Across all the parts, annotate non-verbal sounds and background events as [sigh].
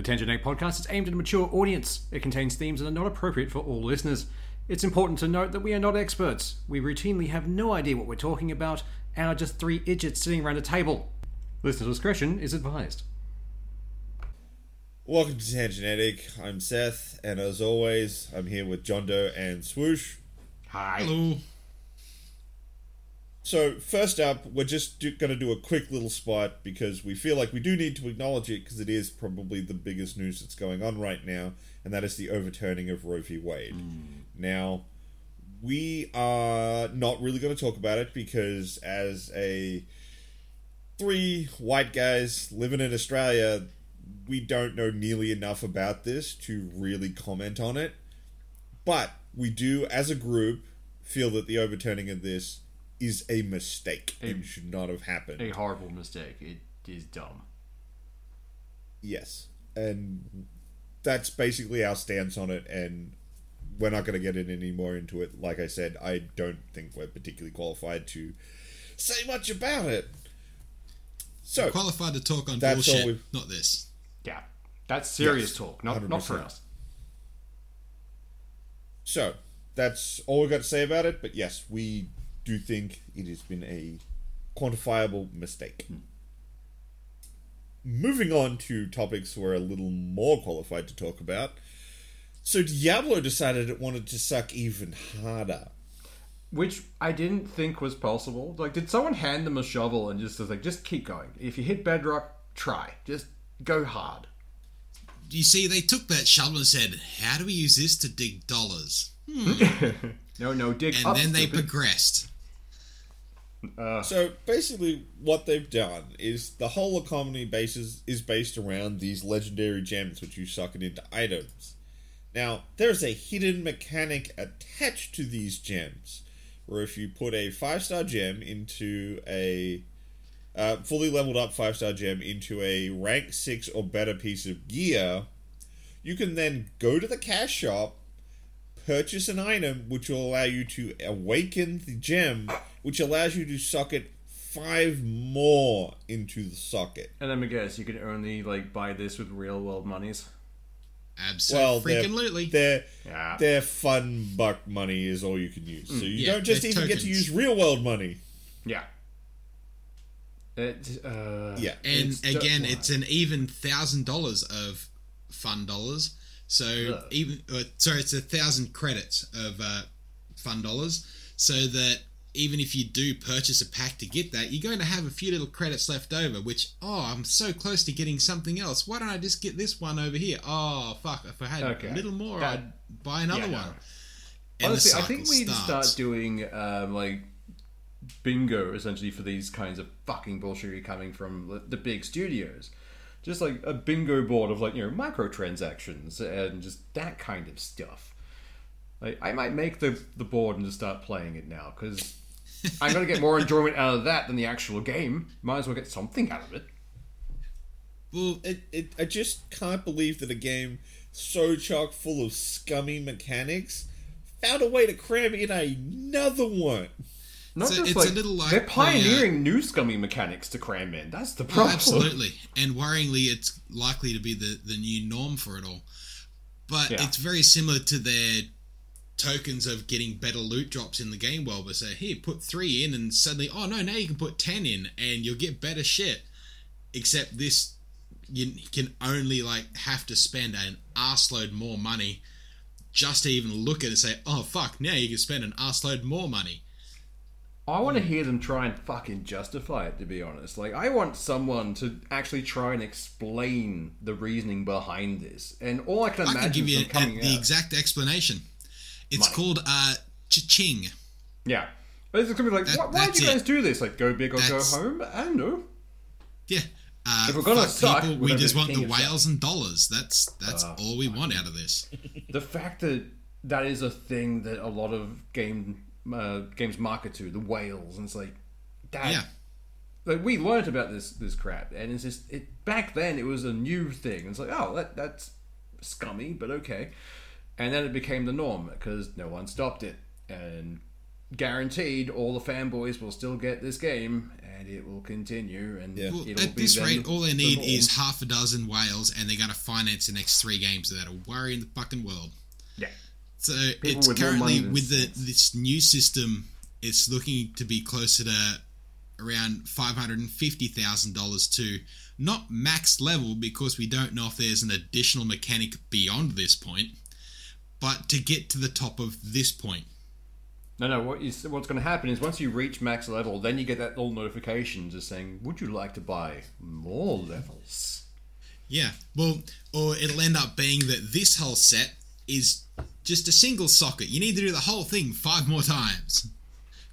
The Tangent Egg podcast is aimed at a mature audience. It contains themes that are not appropriate for all listeners. It's important to note that we are not experts. We routinely have no idea what we're talking about and are just three idiots sitting around a table. Listener discretion is advised. Welcome to Tangenetic. I'm Seth, and as always, I'm here with John Doe and Swoosh. Hi. Hello. So, first up, we're just going to do a quick little spot because we feel like we do need to acknowledge it because it is probably the biggest news that's going on right now, and that is the overturning of Roe v. Wade. Hmm. Now, we are not really going to talk about it because, as a three white guys living in Australia, we don't know nearly enough about this to really comment on it. But we do, as a group, feel that the overturning of this is a mistake It should not have happened. A horrible mistake. It is dumb. Yes. And that's basically our stance on it, and we're not going to get in any more into it. Like I said, I don't think we're particularly qualified to say much about it. So, Qualified to talk on That's bullshit, we've- not this. Yeah. That's serious Yes, talk, not, not for us. so that's all we've got to say about it. But yes, we do think it has been a quantifiable mistake. Hmm. Moving on to topics we're a little more qualified to talk about. So Diablo decided it wanted to suck even harder. Which I didn't think was possible. Like, did someone hand them a shovel and just was like, just keep going? If you hit bedrock, try. Just go hard. You see, they took that shovel and said, "How do we use this to dig dollars?" Hmm. [laughs] No, no, dig And up. then they stupid. progressed. So basically, what they've done is the whole economy basis is based around these legendary gems, which you socket into items. Now, there's a hidden mechanic attached to these gems, where if you put a five star gem into a uh, fully leveled up five star gem into a rank six or better piece of gear, you can then go to the cash shop purchase an item which will allow you to awaken the gem, which allows you to socket five more into the socket. And let me guess, you can only like buy this with real world monies. Well, Absolutely. their, freaking their, Yeah. their fun buck money is all you can use. So you yeah, don't just they're even get to use real world money. Yeah. It, uh, Yeah. And It's again, it's an even thousand dollars of fun dollars. So Ugh. even uh, sorry, it's a thousand credits of uh, fun dollars. So that even if you do purchase a pack to get that, you're going to have a few little credits left over. Which oh, I'm so close to getting something else. Why don't I just get this one over here? Oh fuck! If I had Okay. a little more, That- I'd buy another yeah, one. And Honestly, I think we need to start doing um, like bingo essentially for these kinds of fucking bullshit coming from the- the big studios. Just like a bingo board of like you know microtransactions and just that kind of stuff. Like I might make the the board and just start playing it now because [laughs] I'm gonna get more enjoyment out of that than the actual game. Might as well get something out of it. Well, It, it, I just can't believe that a game so chock full of scummy mechanics found a way to cram in another one. Not So just it's like, a little like they're the, uh, pioneering new scummy mechanics to cram in. That's the Oh, problem. absolutely. And worryingly, it's likely to be the, the new norm for it all. But Yeah. it's very similar to their tokens of getting better loot drops in the game world. Where say, here, put three in, and suddenly, oh no, now you can put ten in, and you'll get better shit. Except this, you can only like have to spend an arseload more money just to even look at it and say, oh fuck, now you can spend an arseload more money. I want to hear them try and fucking justify it, to be honest. Like, I want someone to actually try and explain the reasoning behind this. And all I can I imagine can give you a- the out. exact explanation. It's Money. called uh, cha-ching. yeah. But it's going to be like, That- why, why did that's you guys it. do this? Like, go big or That's- go home? I don't know. Yeah. Uh, If we're gonna suck, people, we're we gonna just want the king of suck. whales and dollars. That's that's Uh, all we want out of this. [laughs] The fact that that is a thing that a lot of game uh, games market to, the whales, and it's like, that. Yeah. Like, we learned about this this crap, and it's just, it back then it was a new thing. It's like, oh, that that's scummy, but okay. And then it became the norm because no one stopped it. And guaranteed all the fanboys will still get this game, and it will continue. And Yeah. Well, it'll at be this them rate, all they need for is half a dozen whales, and they're going to finance the next three games without a worry in the fucking world. yeah. So People it's with currently with the this new system, it's looking to be closer to around five hundred and fifty thousand dollars to not max level because we don't know if there's an additional mechanic beyond this point, but to get to the top of this point. No, no. What is what's going to happen is once you reach max level, then you get that little notification just saying, "Would you like to buy more levels?" Yeah, well, or it'll end up being that this whole set is just a single socket. You need to do the whole thing five more times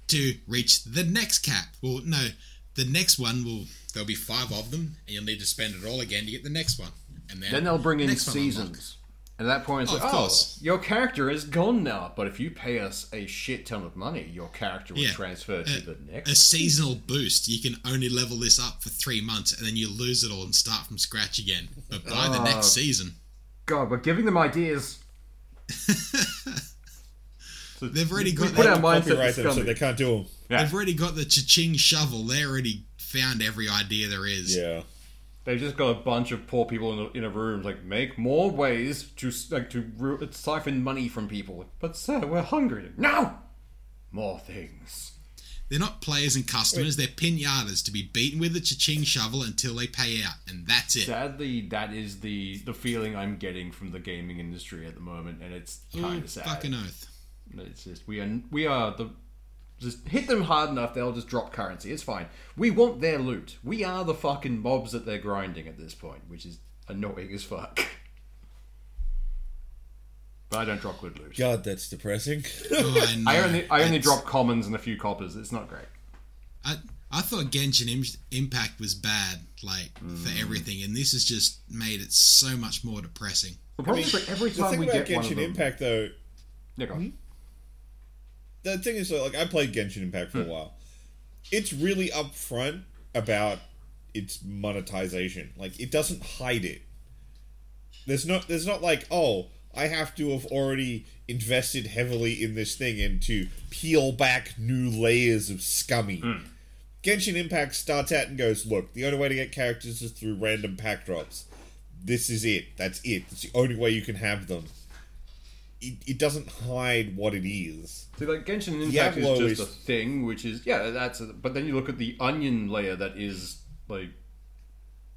to reach the next cap. Well, no, the next one will there'll be five of them, and you'll need to spend it all again to get the next one. And then, Then they'll bring in seasons. And at that point, it's Oh, like, of oh, course. your character is gone now. But if you pay us a shit ton of money, your character will Yeah. transfer to Uh, the next. A seasonal boost. You can only level this up for three months, and then you lose it all and start from scratch again. But by the Oh. next season, God, we're giving them ideas. [laughs] they've already got put our mindset Copyright to them so they can't do them. Yeah. They've already got the cha-ching shovel. They already found every idea there is. Yeah. They've just got a bunch of poor people in a, in a room, like make more ways to like to ru- siphon money from people. But sir, we're hungry. No, more things. They're not players and customers. They're pinatas to be beaten with a cha-ching shovel until they pay out, and that's it. Sadly, that is the the feeling I'm getting from the gaming industry at the moment, and it's kind of sad. fucking oath. It's just we are we are the just hit them hard enough, they'll just drop currency. It's fine. We want their loot. We are the fucking mobs that they're grinding at this point, which is annoying as fuck. But I don't drop good loot. God, that's depressing. Oh, I. [laughs] I only I only It's- drop commons and a few coppers. It's not great. I, I thought Genshin Im- Impact was bad, like Mm. for everything, and this has just made it so much more depressing. The problem is like every time we about get one of Genshin them. Impact, though, Yeah, go on. The thing is, like, I played Genshin Impact for a hmm. while. It's really upfront about its monetization. Like, it doesn't hide it. There's not. There's not like, oh, I have to have already invested heavily in this thing and to peel back new layers of scummy. Hmm. Genshin Impact starts out and goes, look, the only way to get characters is through random pack drops. This is it. That's it. It's the only way you can have them. It, it doesn't hide what it is. So like Genshin Impact Diablo is just is- a thing, which is yeah, that's. A, but then you look at the onion layer that is like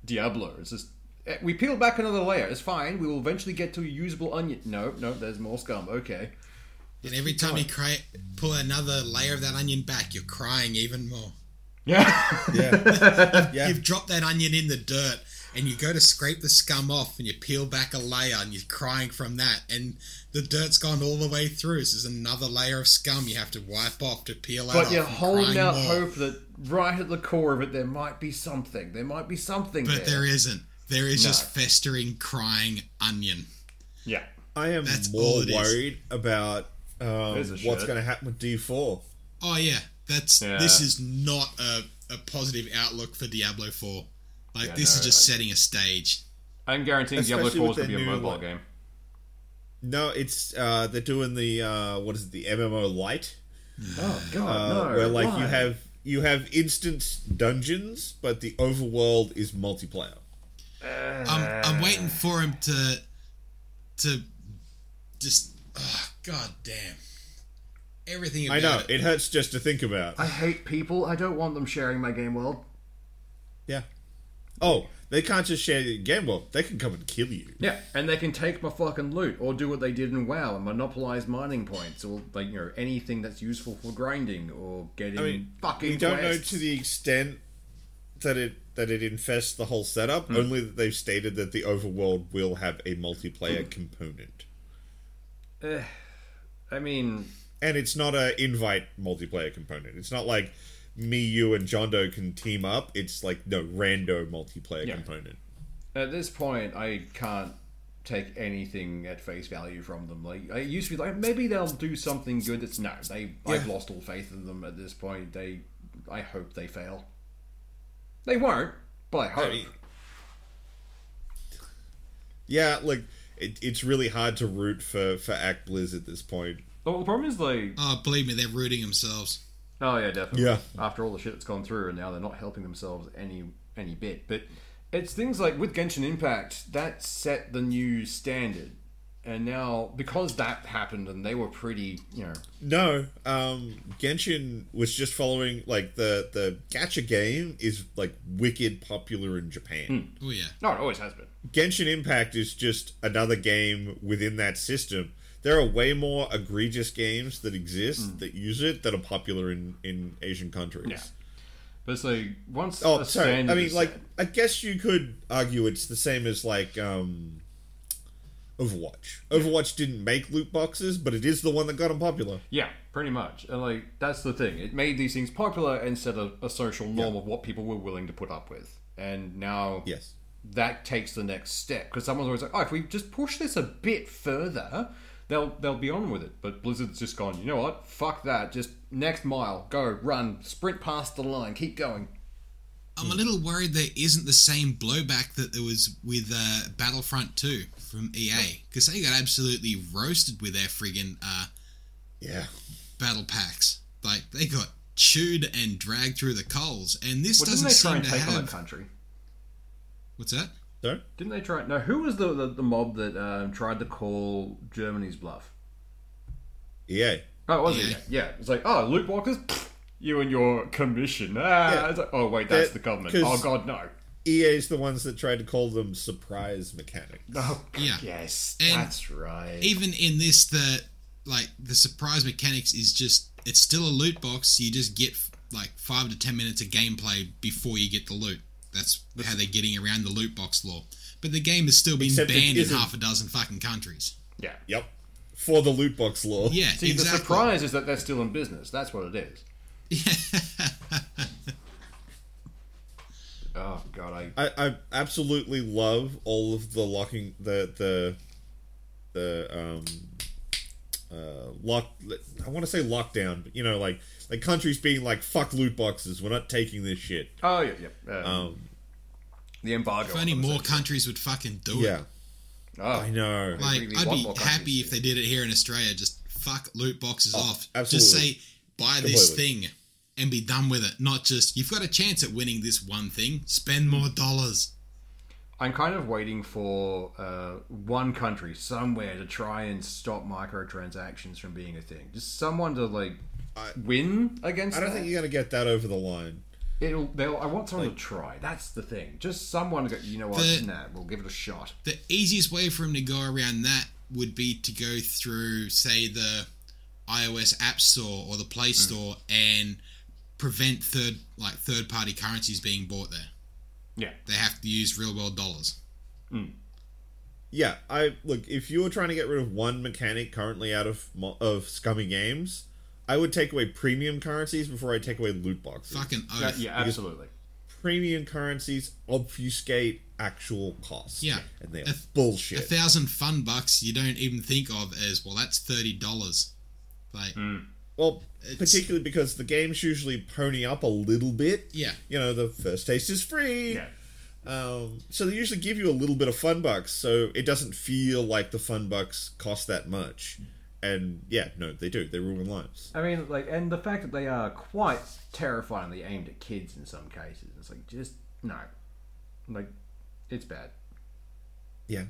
Diablo. It's just eh, we peel back another layer. It's fine. We will eventually get to a usable onion. No, no, there's more scum. Okay. And every time you create, pull another layer of that onion back, you're crying even more. Yeah. Yeah. [laughs] yeah. You've dropped that onion in the dirt, and you go to scrape the scum off, and you peel back a layer, and you're crying from that, and the dirt's gone all the way through. So there's another layer of scum you have to wipe off to peel out. but you're off holding out more. hope that right at the core of it there might be something. There might be something But there. there isn't. There is No. just festering, crying onion. Yeah. I am That's more all it is. worried about um, what's going to happen with D4. Oh yeah, that's Yeah. this is not a, a positive outlook for Diablo Four. Like Yeah, this no, is just I- setting a stage. I'm guaranteeing Diablo Especially 4 with is going to be a mobile like- game. No, it's uh, they're doing the uh, what is it, the MMO light? Oh god, uh, no! where like why? you have you have instance dungeons, but the overworld is multiplayer. I'm I'm waiting for him to to just oh, god damn everything about I know it. it hurts just to think about. I hate people. I don't want them sharing my game world. Yeah. Oh, they can't just share the game world; they can come and kill you. Yeah, and they can take my fucking loot, or do what they did in WoW and monopolize mining points, or like you know anything that's useful for grinding or getting I mean, fucking. we don't know to the extent that it that it infests the whole setup. Hmm. Only that they've stated that the overworld will have a multiplayer component, Eh, I mean, and it's not a invite multiplayer component. It's not like me, you, and John Doe can team up. It's like the rando multiplayer Yeah. component. at this point, I can't take anything at face value from them. Like I used to be like, maybe they'll do something good. It's no, they. I've lost all faith in them at this point. They, I hope they fail. They won't, but I hope. I mean, yeah, like it, it's really hard to root for for ActiBlizz at this point. Well, the problem is like, Oh, believe me, they're rooting themselves. Oh yeah, definitely. Yeah. After all the shit that's gone through, and now they're not helping themselves any any bit. But it's things like with Genshin Impact that set the new standard, and now because that happened, and they were pretty, you know, No, um, Genshin was just following like the the gacha game is like wicked popular in Japan. Oh yeah. no, it always has been. Genshin Impact is just another game within that system. There are way more egregious games that exist that use it that are popular in in Asian countries. Yeah. But it's like once Oh, the sorry. I mean, like, set- I guess you could argue it's the same as like um, Overwatch. Overwatch didn't make loot boxes, but it is the one that got them popular. Yeah, pretty much. And like that's the thing. It made these things popular and set a, a social norm of what people were willing to put up with. And now Yes. that takes the next step because someone's always like, "Oh, if we just push this a bit further, they'll they'll be on with it." But Blizzard's just gone. You know what? Fuck that. Just next mile, go, run, sprint past the line, keep going. I'm a little worried there isn't the same blowback that there was with uh, Battlefront 2 from EA because they got absolutely roasted with their friggin' uh, Yeah. battle packs. Like they got chewed and dragged through the coals, and this Well, didn't doesn't they try seem and to take on have. that country? What's that? So Didn't they try? No, who was the the, the mob that um, tried to call Germany's bluff? EA. Oh, was Yeah. it? Yeah. It's like, oh, loot boxes. You and your commission. Ah, Yeah. it's like, oh wait, that's That- the government. Oh god, no. EA's the ones that tried to call them surprise mechanics. Oh Yeah. yes, And that's right. Even in this, the like the surprise mechanics is just it's still a loot box. You just get like five to ten minutes of gameplay before you get the loot. That's how they're getting around the loot box law. But the game has still been Except banned in half a dozen fucking countries. yeah. Yep. For the loot box law. Yeah, See, exactly. the surprise is that they're still in business. That's what it is. Yeah. [laughs] Oh god, I I, I absolutely love all of the locking the the the um uh lock I want to say lockdown, but you know like like countries being like fuck loot boxes, we're not taking this shit. oh yeah, yeah. Um, Um the embargo. If only more countries would fucking do yeah, it. Oh, I know. Like, I'd be happy if they did it here in Australia. Just fuck loot boxes Oh, off. absolutely. Just say buy this Completely. thing and be done with it. Not just you've got a chance at winning this one thing. Spend more dollars. I'm kind of waiting for uh, one country somewhere to try and stop microtransactions from being a thing. Just someone to like win against. I don't that. think you're gonna get that over the line. It'll. They'll. I want someone to try. That's the thing. Just someone to go. You know what? The- nah, we'll give it a shot. The easiest way for him to go around that would be to go through, say, the iOS App Store or the Play Store and prevent third like third party currencies being bought there. Yeah. They have to use real world dollars. Hmm. Yeah, I look. If you were trying to get rid of one mechanic currently out of of scummy games, I would take away premium currencies before I take away loot boxes. Fucking oath. Yeah, yeah, absolutely. Premium currencies obfuscate actual costs. Yeah. and they're A- bullshit. A thousand fun bucks you don't even think of as well. That's thirty dollars. Like hmm. Well, It's- particularly because the games usually pony up a little bit. yeah, You know, the first taste is free. Yeah. Um, so they usually give you a little bit of fun bucks, so it doesn't feel like the fun bucks cost that much. And yeah, no, they do. They ruin lives. I mean, like, and the fact that they are quite terrifyingly aimed at kids in some cases. It's like just no, like, it's bad. Yeah,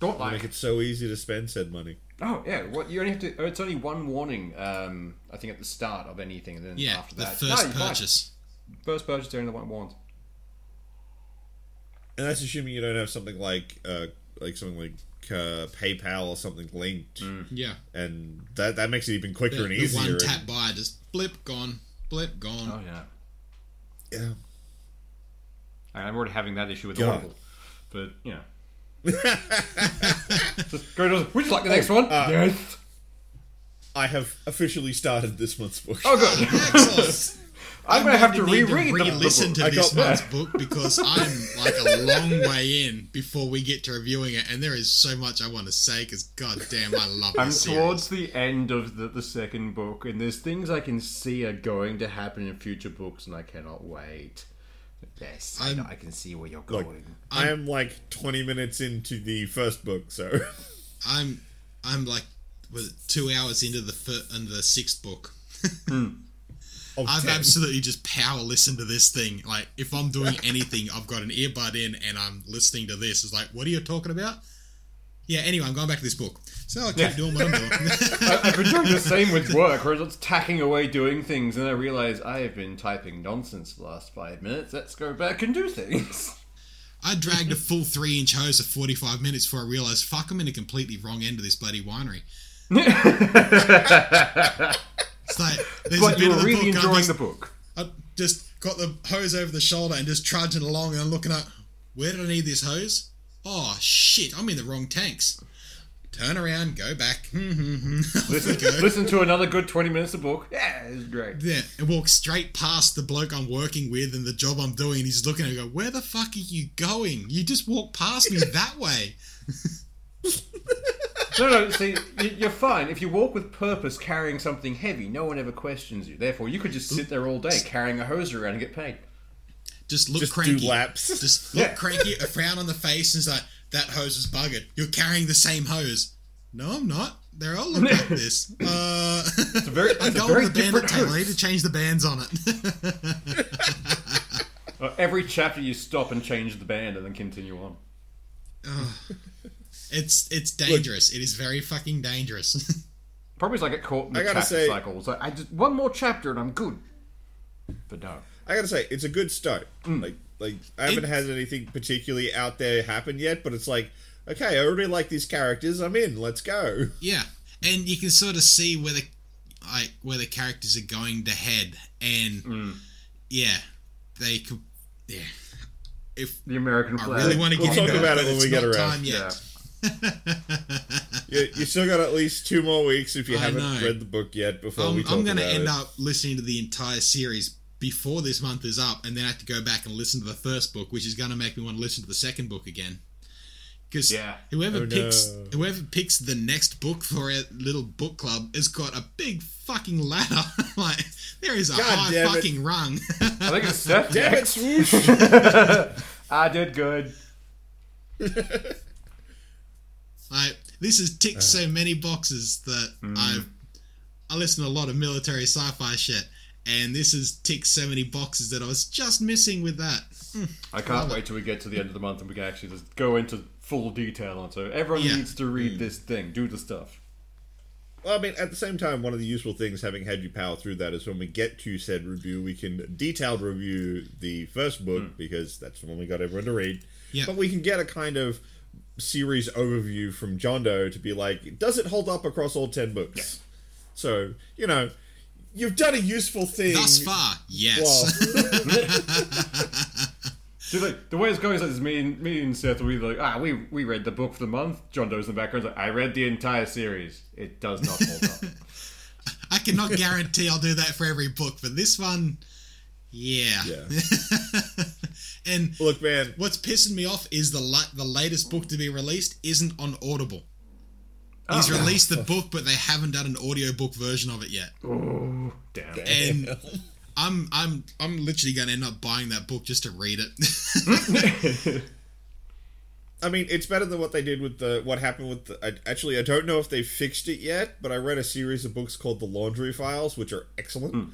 Don't they like make it so easy to spend said money. Oh yeah, what you only have to. It's only one warning. Um, I think at the start of anything, and then yeah. after The that, first no, you're fine. purchase. first purchase, during the one warns. And that's assuming you don't have something like uh, like something like uh, PayPal or something linked, Yeah. and that that makes it even quicker The, and the easier. one tap buy, just blip gone, blip gone. Oh yeah, yeah. I'm already having that issue with God. Audible, but you know. Just go to. Would you like the next one? uh, yes. I have officially started this month's book. Oh good. [laughs] Excellent. I'm, gonna have to reread the- the re-listen book. to this got- month's book because I'm like a long way in before we get to reviewing it, and there is so much I want to say because god damn, I love it. I'm this series. towards the end of the, the second book, and there's things I can see are going to happen in future books, and I cannot wait. Yes, I, I'm- I can see where you're Look, going. I am like 20 minutes into the first book, so [laughs] I'm I'm like was it two hours into the fir- into the sixth book. [laughs] Hmm. Of I've 10. absolutely just power listened to this thing. Like if I'm doing [laughs] anything, I've got an earbud in and I'm listening to this. It's like, what are you talking about? Yeah. Anyway, I'm going back to this book, so I'll keep Yeah. doing what I'm doing. [laughs] I, I've been doing the same with [laughs] work, where it's tacking away doing things, and I realize I have been typing nonsense for the last five minutes. Let's go back and do things. I dragged a [laughs] full three inch hose for 45 minutes before I realised, fuck, I'm in a completely wrong end of this bloody winery. It's like, there's a but bit you of were the really book, enjoying just, the book. I just got the hose over the shoulder and just trudging along and I'm looking at, where did I need this hose? Oh, shit, I'm in the wrong tanks. Turn around, go back. [laughs] Listen, go. listen to another good 20 minutes of book. Yeah, it's great. Yeah, and walk straight past the bloke I'm working with and the job I'm doing. He's looking at me go, Where the fuck are you going? You just walk past me [laughs] that way. No, no, see, you're fine. If you walk with purpose carrying something heavy, no one ever questions you. Therefore, you could just sit there all day carrying a hose around and get paid. Just look Just cranky. do laps. Just look [laughs] Yeah. cranky, a frown on the face, and it's like, That hose is buggered. You're carrying the same hose. No, I'm not. They're all look like [laughs] this. Uh, It's a very, [laughs] I it's a go very on the bandit different table. I need to change the bands on it. Uh, every chapter you stop and change the band and then continue on. it's it's dangerous. It is very fucking dangerous. Probably as I get caught in the I gotta chapter say- cycle. It's like, I just one more chapter and I'm good. But no. I gotta say, it's a good start. Mm. Like, like I haven't It- had anything particularly out there happen yet, but it's like, okay, I already like these characters. I'm in. Let's go. Yeah, and you can sort of see where the like where the characters are going to head, and yeah, they could. Yeah, if The American I flag. really want to We'll get talk about it but when it's we get not around. Time yet. [laughs] You, you still got at least two more weeks if you I haven't know. read the book yet before we I'm, talk I'm going to about end it. up listening to the entire series before this month is up, and then I have to go back and listen to the first book, which is going to make me want to listen to the second book again. Because Yeah. whoever Oh, picks no. whoever picks the next book for a little book club has got a big fucking ladder. [laughs] like there is a God high damn it. fucking rung. I think it's Seth [laughs] Damn it, swoosh! [laughs] Ah, I did good. like this has ticked uh. so many boxes that hmm. I've I listen to a lot of military sci-fi shit, and this has ticked so many boxes that I was just missing with that. Hmm. I can't wait till we get to the end of the month and we can actually just go into full detail on. So everyone Yeah. needs to read hmm. this thing, do the stuff. well, I mean, at the same time, one of the useful things having had you power through that is when we get to said review, we can detailed review the first book hmm. because that's the one we got everyone to read. Yeah. But we can get a kind of series overview from John Doe to be like, does it hold up across all 10 books? So, you know, you've done a useful thing. Thus far, yes. Well, [laughs] See, like the way it's going is like this, me and me and Seth we like ah we we read the book for the month. John Doe's in the background. Like, I read the entire series. It does not hold up. [laughs] I cannot guarantee I'll do that for every book, but this one, yeah. Yeah. [laughs] and look, man, what's pissing me off is the la- the latest book to be released isn't on Audible. He's Oh. released the book, but they haven't done an audiobook version of it yet. Oh damn! And [laughs] I'm I'm I'm literally going to end up buying that book just to read it. [laughs] I mean, it's better than what they did with the what happened with the. I, actually, I don't know if they fixed it yet, but I read a series of books called the Laundry Files, which are excellent. Hmm.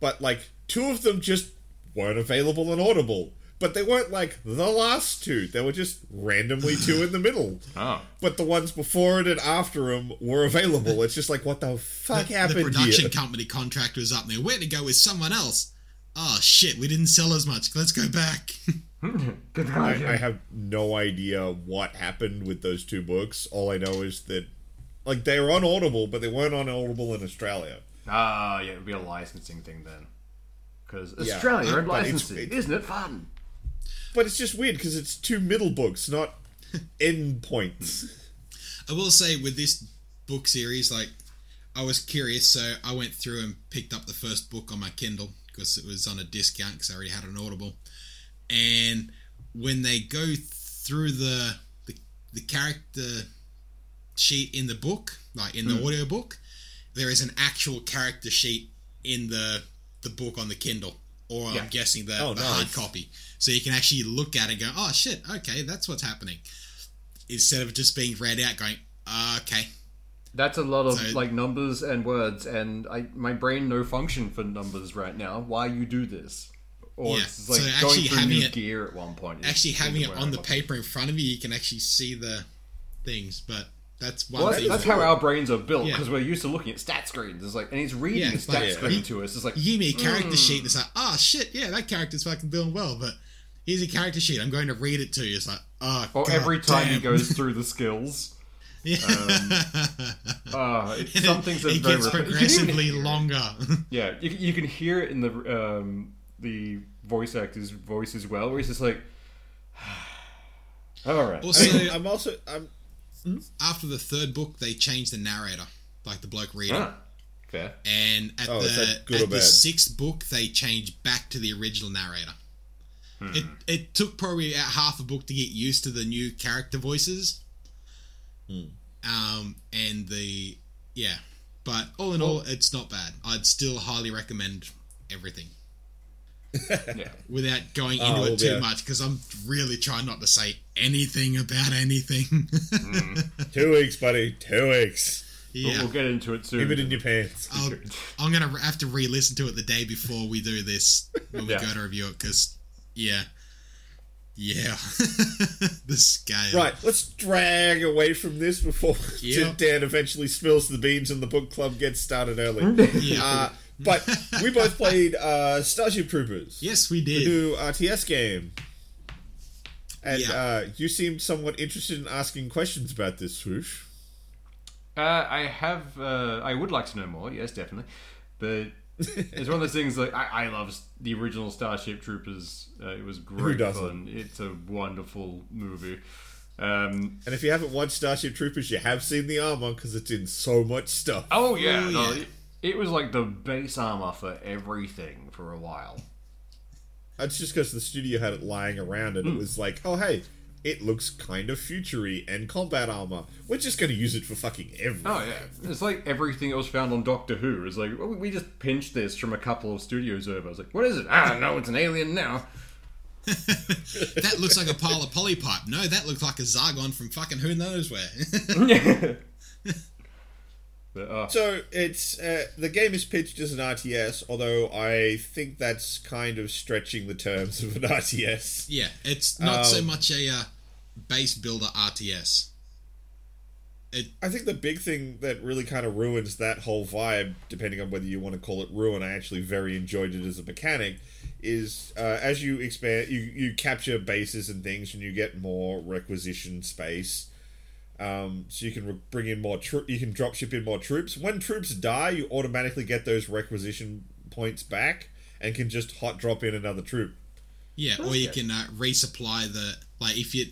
But like, two of them just weren't available on Audible. But they weren't like the last two; they were just randomly two in the middle. [laughs] oh, But the ones before it and after them were available. It's just like, what the fuck the happened production here? company contract was up there. Where to go with someone else? Oh shit, we didn't sell as much. Let's go back. [laughs] good I, God, I have no idea what happened with those two books. All I know is that, like, they were on Audible, but they weren't on Audible in Australia. Ah, yeah, it would be a licensing thing then. Because Yeah, Australia and but it's- licensing, it's- isn't it fun? But it's just weird because it's two middle books, not [laughs] end points. I will say with this book series, like I was curious, so I went through and picked up the first book on my Kindle because it was on a discount because I already had an Audible. And when they go through the the, the character sheet in the book, like in the hmm. audio book, there is an actual character sheet in the the book on the Kindle, or Yeah. I'm guessing the, Oh, the nice. hard copy. So you can actually look at it and go, oh shit, okay, that's what's happening. Instead of just being read out, going, "Ah, okay. That's a lot of So- like numbers and words, and I my brain no function for numbers right now. Why you do this? Or Yeah, it's like so going actually through having new it- gear at one point. Actually, having it on the paper in front of you, you can actually see the things. But that's one Well, that's, that's how our brains are built Yeah. because we're used to looking at stat screens. It's like, and he's reading Yeah, the stat like- screen he- to us. It's like, you give me a character Mm. sheet, and it's like, oh shit, yeah, that character's fucking doing well. But here's a character sheet. I'm going to read it to you. It's like, oh, or God every time he goes through the skills. [laughs] yeah. Uh, it, [laughs] some things are it very gets repet- you progressively longer. [laughs] Yeah, you, you can hear it in the um, the voice actor's voice as well, where he's just like, [sighs] [sighs] "All right." Also, I mean, I'm also I'm after the third book, they changed the narrator, like the bloke reading. Ah, fair. And at Oh, the good at the sixth book, they changed back to the original narrator. It it took probably about half a book to get used to the new character voices. Um, and the yeah, but all in all, it's not bad. I'd still highly recommend everything Yeah. [laughs] without going into Oh, it too yeah. much because I'm really trying not to say anything about anything. [laughs] two weeks, buddy. Two weeks. We'll, yeah, we'll get into it soon. Keep it in your pants. I'll, I'm gonna have to re-listen to it the day before we do this when we Yeah. go to review it because yeah, yeah, [laughs] the scale. Right, let's drag away from this before Yeah. Dan eventually spills the beans and the book club gets started early. Yeah. Uh, but we both [laughs] played uh, Starship Troopers, yes, we did. the did. new RTS game. And Yeah. uh, you seemed somewhat interested in asking questions about this, swoosh. Uh, I have. Uh, I would like to know more. Yes, definitely. But [laughs] it's one of those things. Like I, I love the original Starship Troopers. Uh, it was great doesn't? fun. It's a wonderful movie. Um, And if you haven't watched Starship Troopers, you have seen the armor because it's in so much stuff. oh yeah, Oh, no, yeah. It, it was like the base armor for everything for a while. That's just because the studio had it lying around and it was like, oh hey, it looks kind of futury and combat armor. We're just going to use it for fucking everything. Oh yeah, it's like everything that was found on Doctor Who. It's like well, we just pinched this from a couple of studios over. I was like, what is it? Ah, no, it's an alien now. [laughs] That looks like a pile of polypipe. No, that looks like a Zargon from fucking who knows where. [laughs] [laughs] but, uh, So it's uh, the game is pitched as an RTS, although I think that's kind of stretching the terms of an RTS. yeah, it's not so Um, much a uh, base builder RTS. I think the big thing that really kind of ruins that whole vibe, depending on whether you want to call it ruin, I actually very enjoyed it as a mechanic, is uh, as you expand, you, you capture bases and things, and you get more requisition space. Um, so you can re- bring in more, tro- you can drop ship in more troops. When troops die, you automatically get those requisition points back, and can just hot drop in another troop. Yeah, or you can uh, resupply the like if you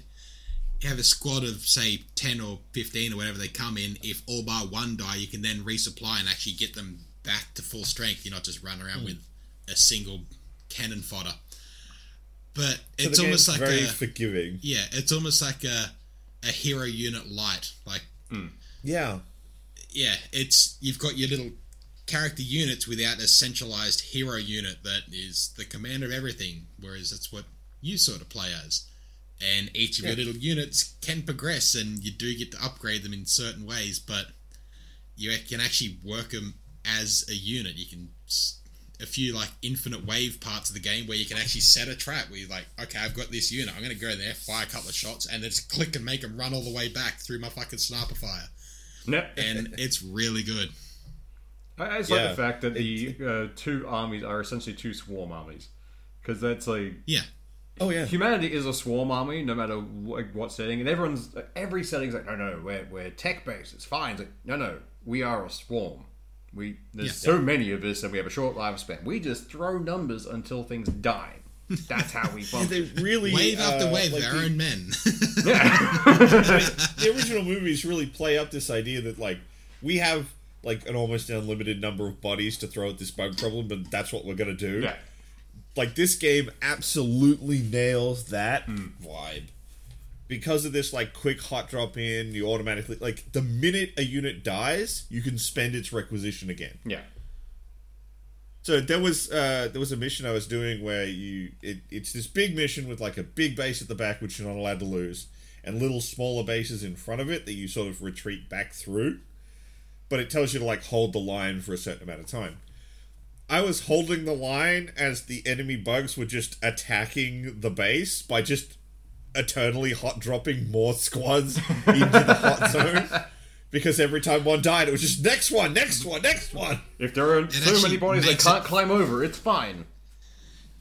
have a squad of say ten or fifteen or whatever they come in. If all bar one die, you can then resupply and actually get them back to full strength. You're not just running around with a single cannon fodder. But So it's the almost like very a forgiving. yeah, it's almost like a a hero unit light. Like hmm. Yeah, yeah, it's you've got your little character units without a centralized hero unit that is the commander of everything, whereas that's what you sort of play as. And each of your little units can progress, and you do get to upgrade them in certain ways, but you can actually work them as a unit. You can s- a few like infinite wave parts of the game where you can actually set a trap where you're like, okay, I've got this unit, I'm gonna go there, fire a couple of shots, and then just click and make them run all the way back through my fucking sniper fire, no. and [laughs] it's really good. I, I just like the fact that the uh, two armies are essentially two swarm armies, because that's like Yeah, oh yeah. humanity is a swarm army no matter what, what setting, and everyone's every setting's like, no, no, we're we're tech based, it's fine. It's like, no, no, we are a swarm. We there's Yeah. so many of us, and we have a short lifespan. We just throw numbers until things die. That's how we [laughs] They really wave after uh, wave, like our the- own men. [laughs] [laughs] the original movies really play up this idea that like we have like an almost unlimited number of bodies to throw at this bug problem, but that's what we're gonna do. yeah, Like this game absolutely nails that Hmm. vibe. Because of this like quick hot drop in, you automatically like the minute a unit dies, you can spend its requisition again. yeah. So there was uh, there was a mission I was doing where you it, it's this big mission with like a big base at the back which you're not allowed to lose, and little smaller bases in front of it that you sort of retreat back through. but it tells you to like hold the line for a certain amount of time. I was holding the line as the enemy bugs were just attacking the base by just eternally hot dropping more squads into the hot [laughs] zone. Because every time one died, it was just next one, next one, next one. If there are so many bodies that makes can't it- climb over, it's fine.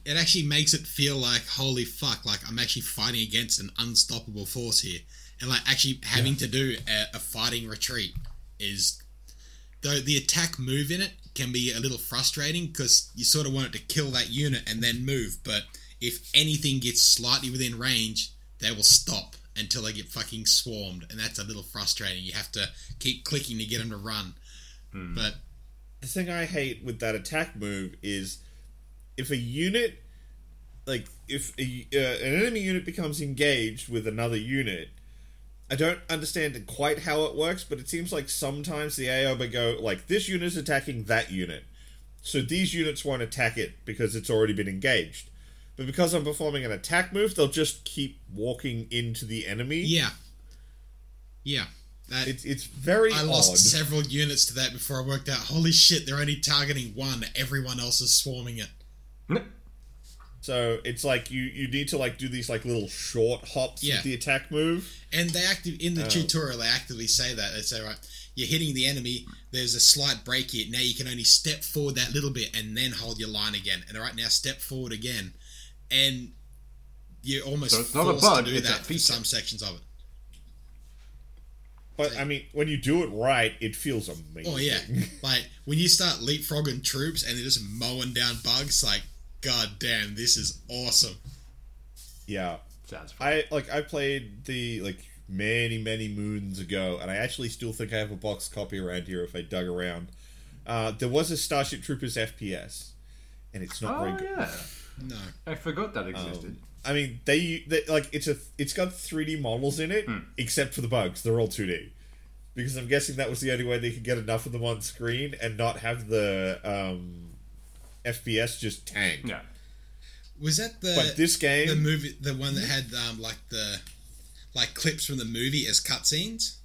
It actually makes it feel like holy fuck, like I'm actually fighting against an unstoppable force here, and like actually having to do a, a fighting retreat is though the attack move in it can be a little frustrating because you sort of want it to kill that unit and then move, but if anything gets slightly within range, they will stop until they get fucking swarmed, and that's a little frustrating. You have to keep clicking to get them to run. But the thing I hate with that attack move is if a unit, like if a, uh, an enemy unit becomes engaged with another unit, I don't understand quite how it works, but it seems like sometimes the AI will go like this unit is attacking that unit, so these units won't attack it because it's already been engaged. But because I'm performing an attack move, they'll just keep walking into the enemy. yeah, yeah, that It's it's very I lost odd. several units to that before I worked out. Holy shit, they're only targeting one. Everyone else is swarming it. [laughs] So it's like you you need to like do these like little short hops Yeah. with the attack move. And they active in the Oh. tutorial. They actively say that they say right, you're hitting the enemy. There's a slight break here. Now you can only step forward that little bit and then hold your line again. And all right, now step forward again, and you're almost So it's not a forced bug, to do it's that for feature. some sections of it. But I mean, when you do it right, it feels amazing. Oh yeah, [laughs] like when you start leapfrogging troops and they're just mowing down bugs. Like, god damn, this is awesome. yeah. Sounds fun. I like I played the like many many moons ago, and I actually still think I have a box copy around here if I dug around. Uh, there was a Starship Troopers FPS, and it's not very Oh good. yeah, [laughs] No, I forgot that existed. I mean, they, they like it's a it's got 3D models in it, except for the bugs. They're all 2D. Because I'm guessing that was the only way they could get enough of them on screen and not have the um, FPS just tank. yeah, was that the But this game, the movie, the one that had um, like the like clips from the movie as cutscenes.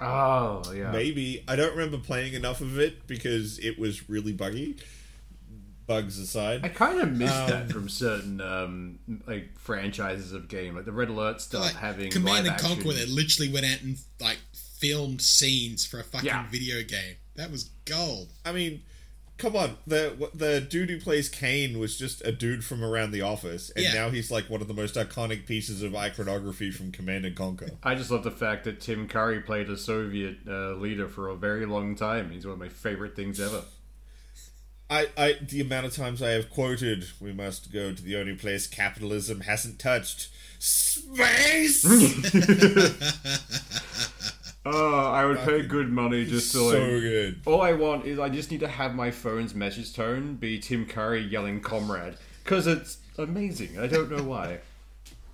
oh yeah. maybe I don't remember playing enough of it because it was really buggy. Bugs aside, I kind of miss Um, that from certain um, like franchises of game, like the Red Alert stuff Like having Command live and Conquer, action. where they literally went out and like filmed scenes for a fucking Yeah. video game. That was gold. I mean, come on. The the dude who plays Kane was just a dude from around the office, and Yeah. now he's like one of the most iconic pieces of iconography from Command and Conquer. I just love the fact that Tim Curry played a Soviet uh, leader for a very long time. He's one of my favorite things ever. I, I the amount of times I have quoted, "We must go to the only place capitalism hasn't touched." Space. [laughs] [laughs] Oh, I would pay good money just to so like. good. All I want is I just need to have my phone's message tone be Tim Curry yelling "comrade" because it's amazing. I don't know why.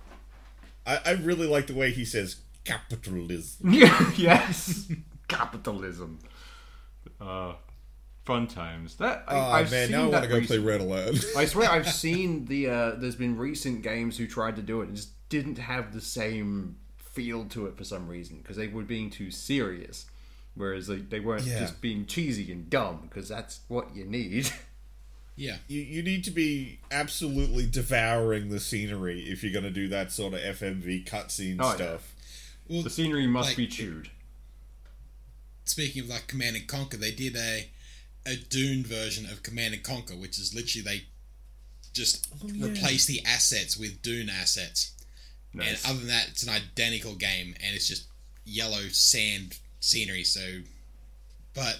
[laughs] I, I really like the way he says capitalism. Yes, capitalism. Uh, fun times. That I, Oh I've man, seen now I want to go play Red Alert. [laughs] I swear I've [laughs] seen the. Uh, there's been recent games who tried to do it and just didn't have the same feel to it for some reason because they were being too serious, whereas like, they weren't Yeah. just being cheesy and dumb because that's what you need. [laughs] Yeah, you, you need to be absolutely devouring the scenery if you're going to do that sort of FMV cutscene Oh, yeah. stuff. well, the scenery must Like- be chewed. speaking of like Command and Conquer, they did a a Dune version of Command and Conquer, which is literally they just oh, yeah. replace the assets with Dune assets. Nice. And other than that, it's an identical game, and it's just yellow sand scenery. So, but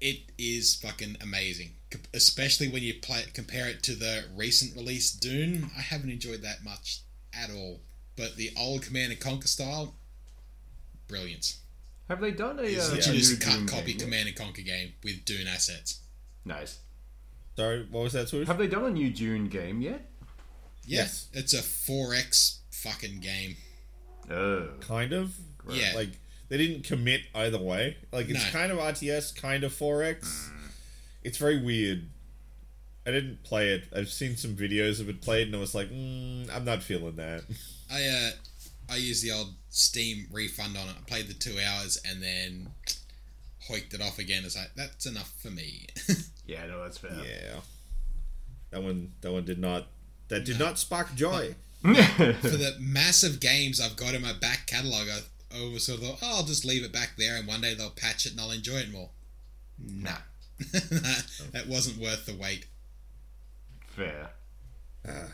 it is fucking amazing, especially when you play compare it to the recent release Dune. I haven't enjoyed that much at all, but the old Command and Conquer style, brilliance. Have they done a, It's uh, literally a just new a cut Doom copy game? Command and Conquer game with Dune assets. Nice. Sorry, what was that, Swoosh? Have they done a new Dune game yet? Yeah, Yes. it's a 4X fucking game. Oh. Kind of. Yeah. Like, they didn't commit either way. Like, it's No. kind of RTS, kind of 4X. It's very weird. I didn't play it. I've seen some videos of it played, and I was like, mm, I'm not feeling that. [laughs] I uh, I used the old Steam refund on it. I played the two hours and then hoiked it off again. It's like that's enough for me. [laughs] Yeah, no, that's fair. Yeah. That one that one did not that did not spark joy. [laughs] for the massive games I've got in my back catalog, I always sort of thought, oh, I'll just leave it back there, and one day they'll patch it and I'll enjoy it more. Nah, [laughs] that wasn't worth the wait. fair. Ah.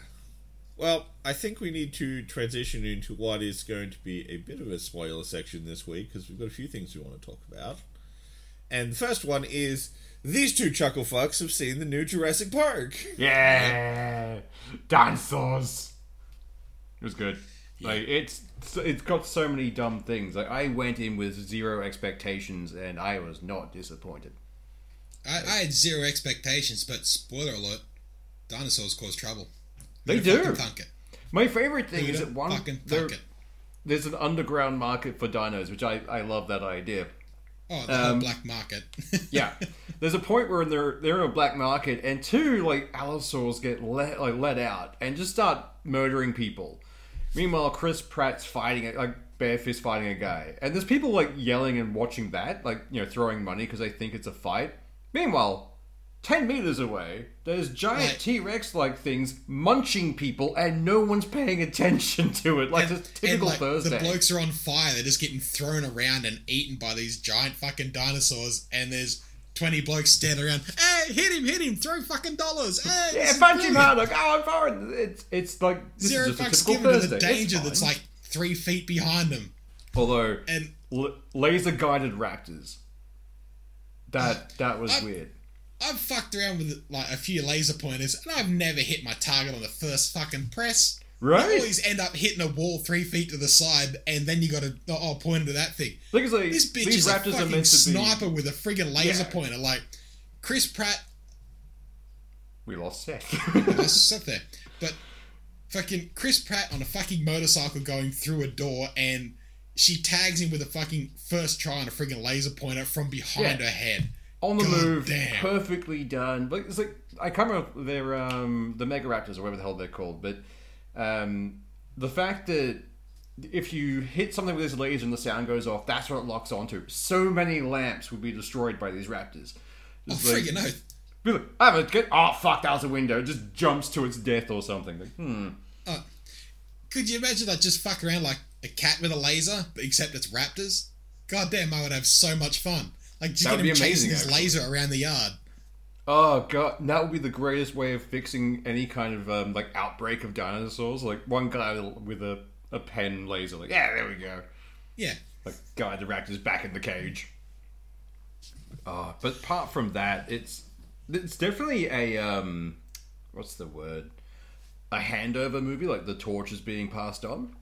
Well, I think we need to transition into what is going to be a bit of a spoiler section this week because we've got a few things we want to talk about. And the first one is these two chuckle fucks have seen the new Jurassic Park. Yeah, dinosaurs. It was good. Like it's it's got so many dumb things. Like I went in with zero expectations and I was not disappointed. I, I had zero expectations, but spoiler alert: dinosaurs cause trouble. They do. My favorite thing is that one fucking there- thunk it. there's an underground market for dinos, which I, I love that idea. Oh, the Um, black market. [laughs] Yeah, there's a point where they're they're in a black market, and two like allosaurs get let like let out and just start murdering people. Meanwhile, Chris Pratt's fighting it like bare fist fighting a guy, and there's people like yelling and watching that, like you know throwing money because they think it's a fight. Meanwhile, ten meters away, there's giant T Rex like things munching people, and no one's paying attention [laughs] to it. Like And- just typical like, Thursday. The blokes are on fire. They're just getting thrown around and eaten by these giant fucking dinosaurs. And there's 20 blokes standing around. Hey, hit him, hit him, throw fucking dollars. Hey, yeah, punch him hard. Like, oh, I'm fine. It's it's like this Zero is just a fucks typical given to the danger that's like three feet behind them. Although And l- laser guided raptors, that that was I- weird. I've fucked around with like a few laser pointers, and I've never hit my target on the first fucking press. Right? I always end up hitting a wall three feet to the side, and then you got to oh, oh point to that thing. Like This bitch these is a fucking to be. sniper with a friggin' laser Yeah. pointer. Like Chris Pratt We lost Seth. just sit there. But fucking Chris Pratt on a fucking motorcycle going through a door and she tags him with a fucking first try on a friggin' laser pointer from behind Yeah. her head. On the God move, damn. perfectly done. Like it's like I can't remember they're um the Mega Raptors or whatever the hell they're called, but um the fact that if you hit something with this laser and the sound goes off, that's what it locks onto. So many lamps would be destroyed by these raptors. Oh, like- friggin' oath. Like, I have a good. Oh fuck! That was a window. It just jumps to its death or something. Like, hmm. Could you imagine that just fuck around like a cat with a laser, but except it's raptors? God damn, I would have so much fun. Like just That would be chasing amazing, his actually. laser around the yard. Oh god, that would be the greatest way of fixing any kind of um, like outbreak of dinosaurs. Like one guy with a, a pen laser. Like, yeah, there we go. Yeah. Like, guide the raptors back in the cage. Oh, but apart from that, it's it's definitely a um, what's the word? A handover movie. Like the torch is being passed on.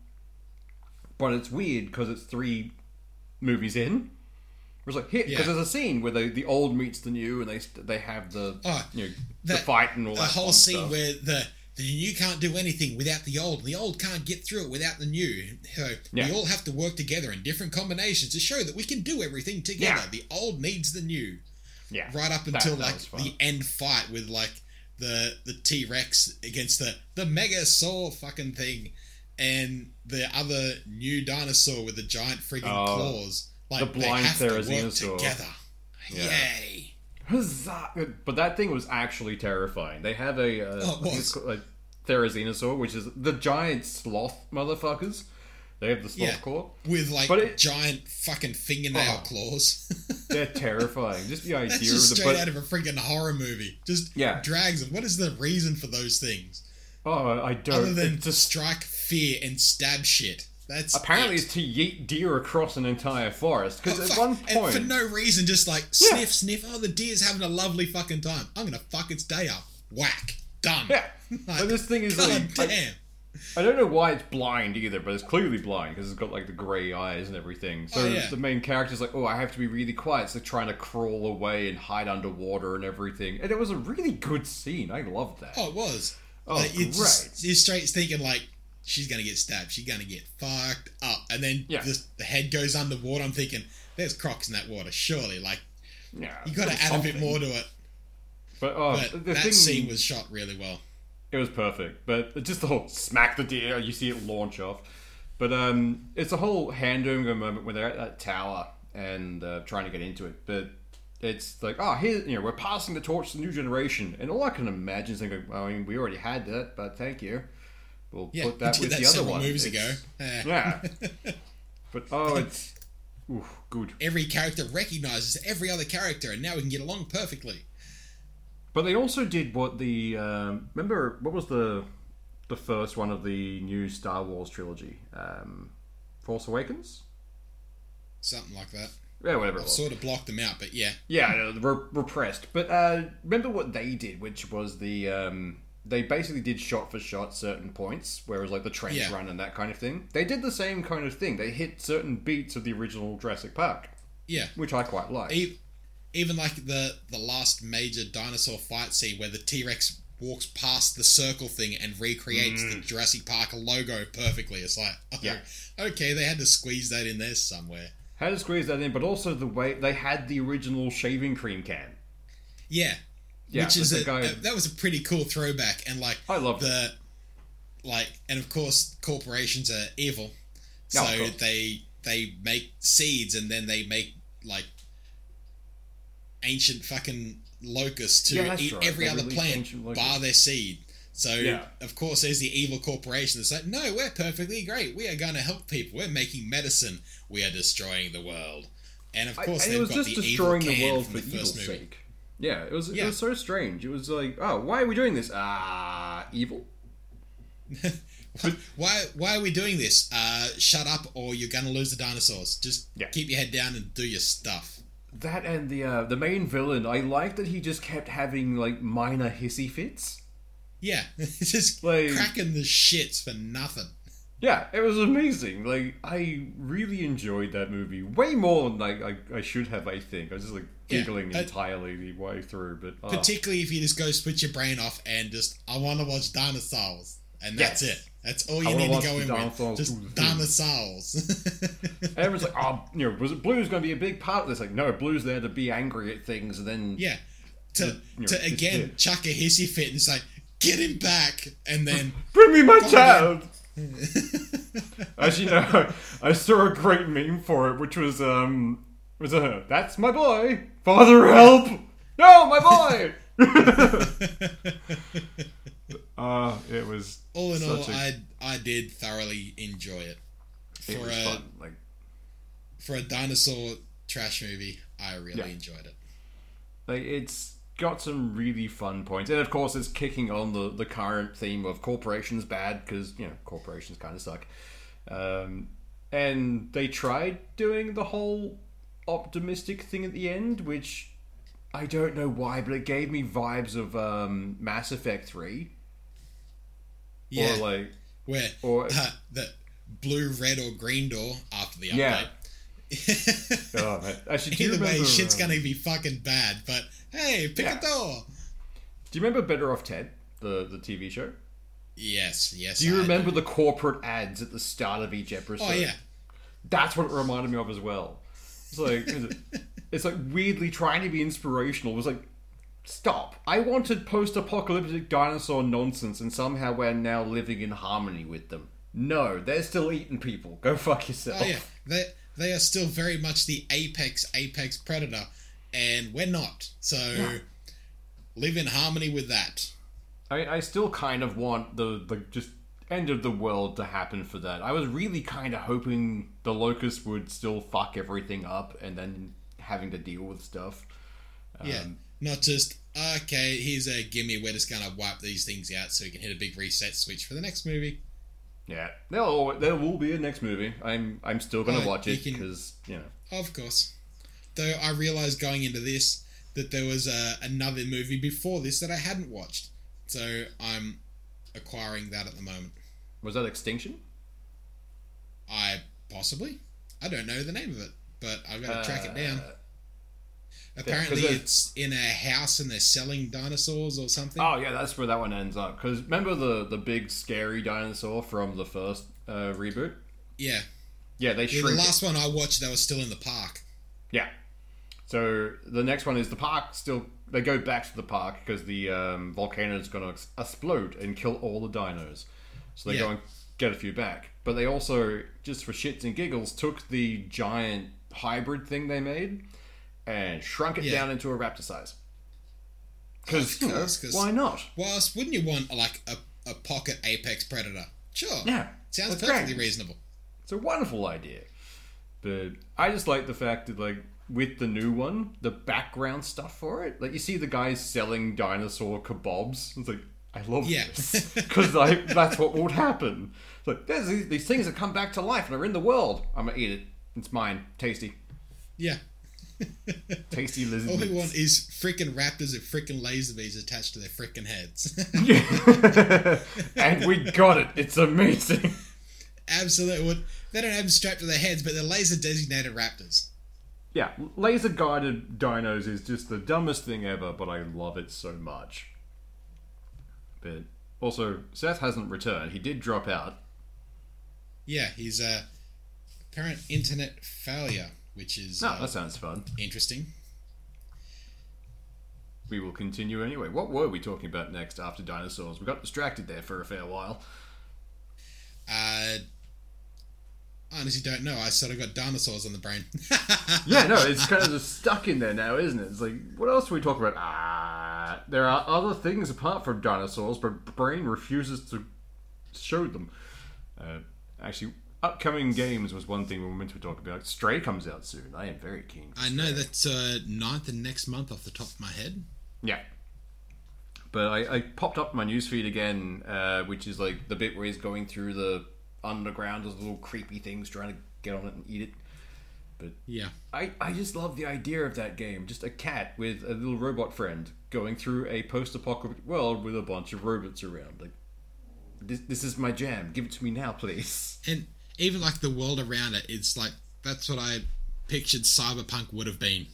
But it's weird because it's three movies in. It's like here because Yeah. there's a scene where the, the old meets the new, and they they have the Oh, you know the that- fight and all the that whole scene stuff. where the the new can't do anything without the old, and the old can't get through it without the new. So Yeah. we all have to work together in different combinations to show that we can do everything together. Yeah. The old needs the new, yeah, right up until that like the end fight with like the the T Rex against the the Mega Saw fucking thing, and the other new dinosaur with the giant friggin' Oh, claws. Like the blind have to Therizinosaur. together. Yeah. Yay! Huzzah! But that thing was actually terrifying. They have a, uh, Oh, it was. it's like Therizinosaur, which is the giant sloth motherfuckers. They have the sloth Yeah. claw. With like But it- giant fucking fingernail Oh. claws. [laughs] They're terrifying. Just the idea That's of the straight but, out of a freaking horror movie. Just Yeah. drags them. What is the reason for those things? oh, I don't. Other than it's to strike fear and stab shit. That's apparently it. it's to yeet deer across an entire forest. Because Oh, at fuck. one And point, for no reason, just like Yeah. sniff, sniff. Oh, the deer's having a lovely fucking time. I'm gonna fuck its day up. Whack. Done. yeah. [laughs] Like, But this thing is God like, I- damn. I don't know why it's blind either, but it's clearly blind because it's got like the grey eyes and everything. Oh, so Oh, yeah. the main character's like, "Oh, I have to be really quiet." So trying to crawl away and hide underwater and everything. And it was a really good scene. I loved that. Oh, it was. Oh, Like, you're, just- you're straight thinking like she's gonna get stabbed. She's gonna get fucked up, and then Yeah. the, the head goes underwater. I'm thinking, there's crocs in that water. Surely, like yeah, you got to add a bit more to it. But oh, But the that thing scene was shot really well. it was perfect. But just the whole smack the deer, you see it launch off. But um, it's a whole hand over moment when they're at that tower and uh, trying to get into it, but it's like, oh, here, you know, we're passing the torch to the new generation, and all I can imagine is thinking, I mean, we already had that, but thank you. We'll Yeah, put that with that the other one. movies It's- ago. [laughs] Yeah, [laughs] but oh, it's ooh, good. Every character recognizes every other character, and now we can get along perfectly. But they also did what the um, remember what was the the first one of the new Star Wars trilogy, um, Force Awakens. Something like that. Yeah, whatever. It I've was. sort of blocked them out, but yeah. Yeah, re- repressed. But uh, remember what they did, which was the um, they basically did shot for shot certain points, whereas like the trench Yeah. run and that kind of thing. They did the same kind of thing. They hit certain beats of the original Jurassic Park, Yeah. which I quite like. E- Even like the the last major dinosaur fight scene where the T Rex walks past the circle thing and recreates the Jurassic Park logo perfectly. It's like, oh, [laughs] Mm. Yeah. okay, they had to squeeze that in there somewhere. Had to squeeze that in, but also the way they had the original shaving cream can. Yeah, Yeah, which is a, a- that was a pretty cool throwback, and like I love the like, and of course corporations are evil, so they they make seeds and then they make like ancient fucking locusts to Yeah, eat right. every They other plant bar their seed. So Yeah. of course there's the evil corporation that's like, no, we're perfectly great. We are going to help people. We're making medicine. We are destroying the world. And of I- course and they've it got the destroying evil the world for the first movie. sake. Yeah, it was it was so strange. It was like, oh, why are we doing this? Ah, evil. [laughs] why why are we doing this? Uh, shut up, or you're gonna lose the dinosaurs. Just Yeah. keep your head down and do your stuff. That and the uh, the main villain, I like that he just kept having like minor hissy fits. Yeah, [laughs] just Like- cracking the shits for nothing. Yeah, it was amazing. Like I really enjoyed that movie way more than like I, I should have. I think I was just like giggling uh, entirely the way through. But oh, Particularly if you just go switch your brain off and just I want to watch dinosaurs, and that's Yes. it. That's all you wanna need to go in with. Just dinosaurs. [laughs] everyone's like, oh, you know, was it Blue's going to be a big part of this? Like, no, Blue's there to be angry at things, and then yeah, to You know, to again chuck a hissy fit and say get him back, and then [laughs] Bring me my child. [laughs] [laughs] As you know, I saw a great meme for it, which was um, was a that's my boy. Father, help! No, my boy. [laughs] [laughs] uh, it was all in all, a- I I did thoroughly enjoy it. it For was a fun. Like, for a dinosaur trash movie, I really Yeah. enjoyed it. like it's got some really fun points, and of course, it's kicking on the the current theme of corporations bad because you know corporations kind of suck. Um, and they tried doing the whole optimistic thing at the end, which I don't know why, but it gave me vibes of um, Mass Effect Three, Yeah, or like where or- uh, [laughs] the blue, red, or green door after the Yeah. Oh, man. actually, do you Either way, remember? shit's um, gonna be fucking bad. But hey, pick Yeah. a door. Do you remember Better Off Ted, the the TV show? Yes, yes. Do you I remember the corporate ads at the start of each episode? Oh yeah, That's what it reminded me of as well. It's like it- [laughs] it's like weirdly trying to be inspirational. It was like, stop! I wanted post-apocalyptic dinosaur nonsense, and somehow we're now living in harmony with them. No, they're still eating people. Go fuck yourself. oh yeah. They they are still very much the apex apex predator, and we're not. So live in harmony with that. I, I still kind of want the, the just end of the world to happen for that. I was really kind of hoping the locust would still fuck everything up and then having to deal with stuff. Yeah, Um, not just okay. Here's a gimme. We're just gonna wipe these things out so we can hit a big reset switch for the next movie. Yeah, there'll, there will be a next movie. I'm I'm still gonna Oh, watch it because you know. Of course. Though I realized going into this that there was uh, another movie before this that I hadn't watched, so I'm acquiring that at the moment. Was that Extinction? I possibly, I don't know the name of it, but I've got to track it down. Apparently, there's- it's in a house and they're selling dinosaurs or something. Oh yeah, that's where that one ends up. Because remember the the big scary dinosaur from the first uh, reboot? yeah, Yeah, they yeah. The shrink. it. last one I watched, they were still in the park. Yeah. So the next one is the park. Still, they go back to the park because the um, volcano is going to explode and kill all the dinos. So they Yeah. go and get a few back. But they also, just for shits and giggles, took the giant hybrid thing they made and shrunk it Yeah. down into a raptor size. Because, Of you know, course, 'cause- why not? Why else wouldn't you want like a, a pocket apex predator? Sure. Yeah, Sounds perfectly great. reasonable. It's a wonderful idea. But I just like the fact that, like, with the new one, the background stuff for it, like, you see the guys selling dinosaur kebabs. It's like, I love Yeah. this. [laughs] Because that's what would happen. It's like, there's these, these things that come back to life and are in the world. I'm going to eat it. It's mine. Tasty. Yeah. [laughs] Tasty lizard. All we want is freaking raptors with freaking laser beams attached to their freaking heads. [laughs] and we got it. It's amazing. [laughs] Absolutely. They don't have them strapped to their heads, but they're laser designated raptors. Yeah, laser guided dinos is just the dumbest thing ever, but I love it so much. But also, Seth hasn't returned. He did drop out. Yeah, he's a apparent internet failure, which is No, uh, that sounds fun. interesting. We will continue anyway. What were we talking about next after dinosaurs? We got distracted there for a fair while. Uh, honestly, don't know. I sort of got dinosaurs on the brain. [laughs] Yeah, no, it's kind of just stuck in there now, isn't it? It's like, what else are we talk about? Ah, there are other things apart from dinosaurs, but brain refuses to show them. Uh, actually, upcoming games was one thing we were meant to talk about. Stray comes out soon. I am very keen. I know that's uh, 9th and next month off the top of my head. Yeah. But I, I popped up my newsfeed again, uh, which is like the bit where he's going through the underground, those little creepy things, trying to get on it and eat it. But yeah. I, I just love the idea of that game. Just a cat with a little robot friend going through a post-apocalyptic world with a bunch of robots around. Like, this, this is my jam. Give it to me now, please. And even like the world around it, it's like that's what I pictured Cyberpunk would have been.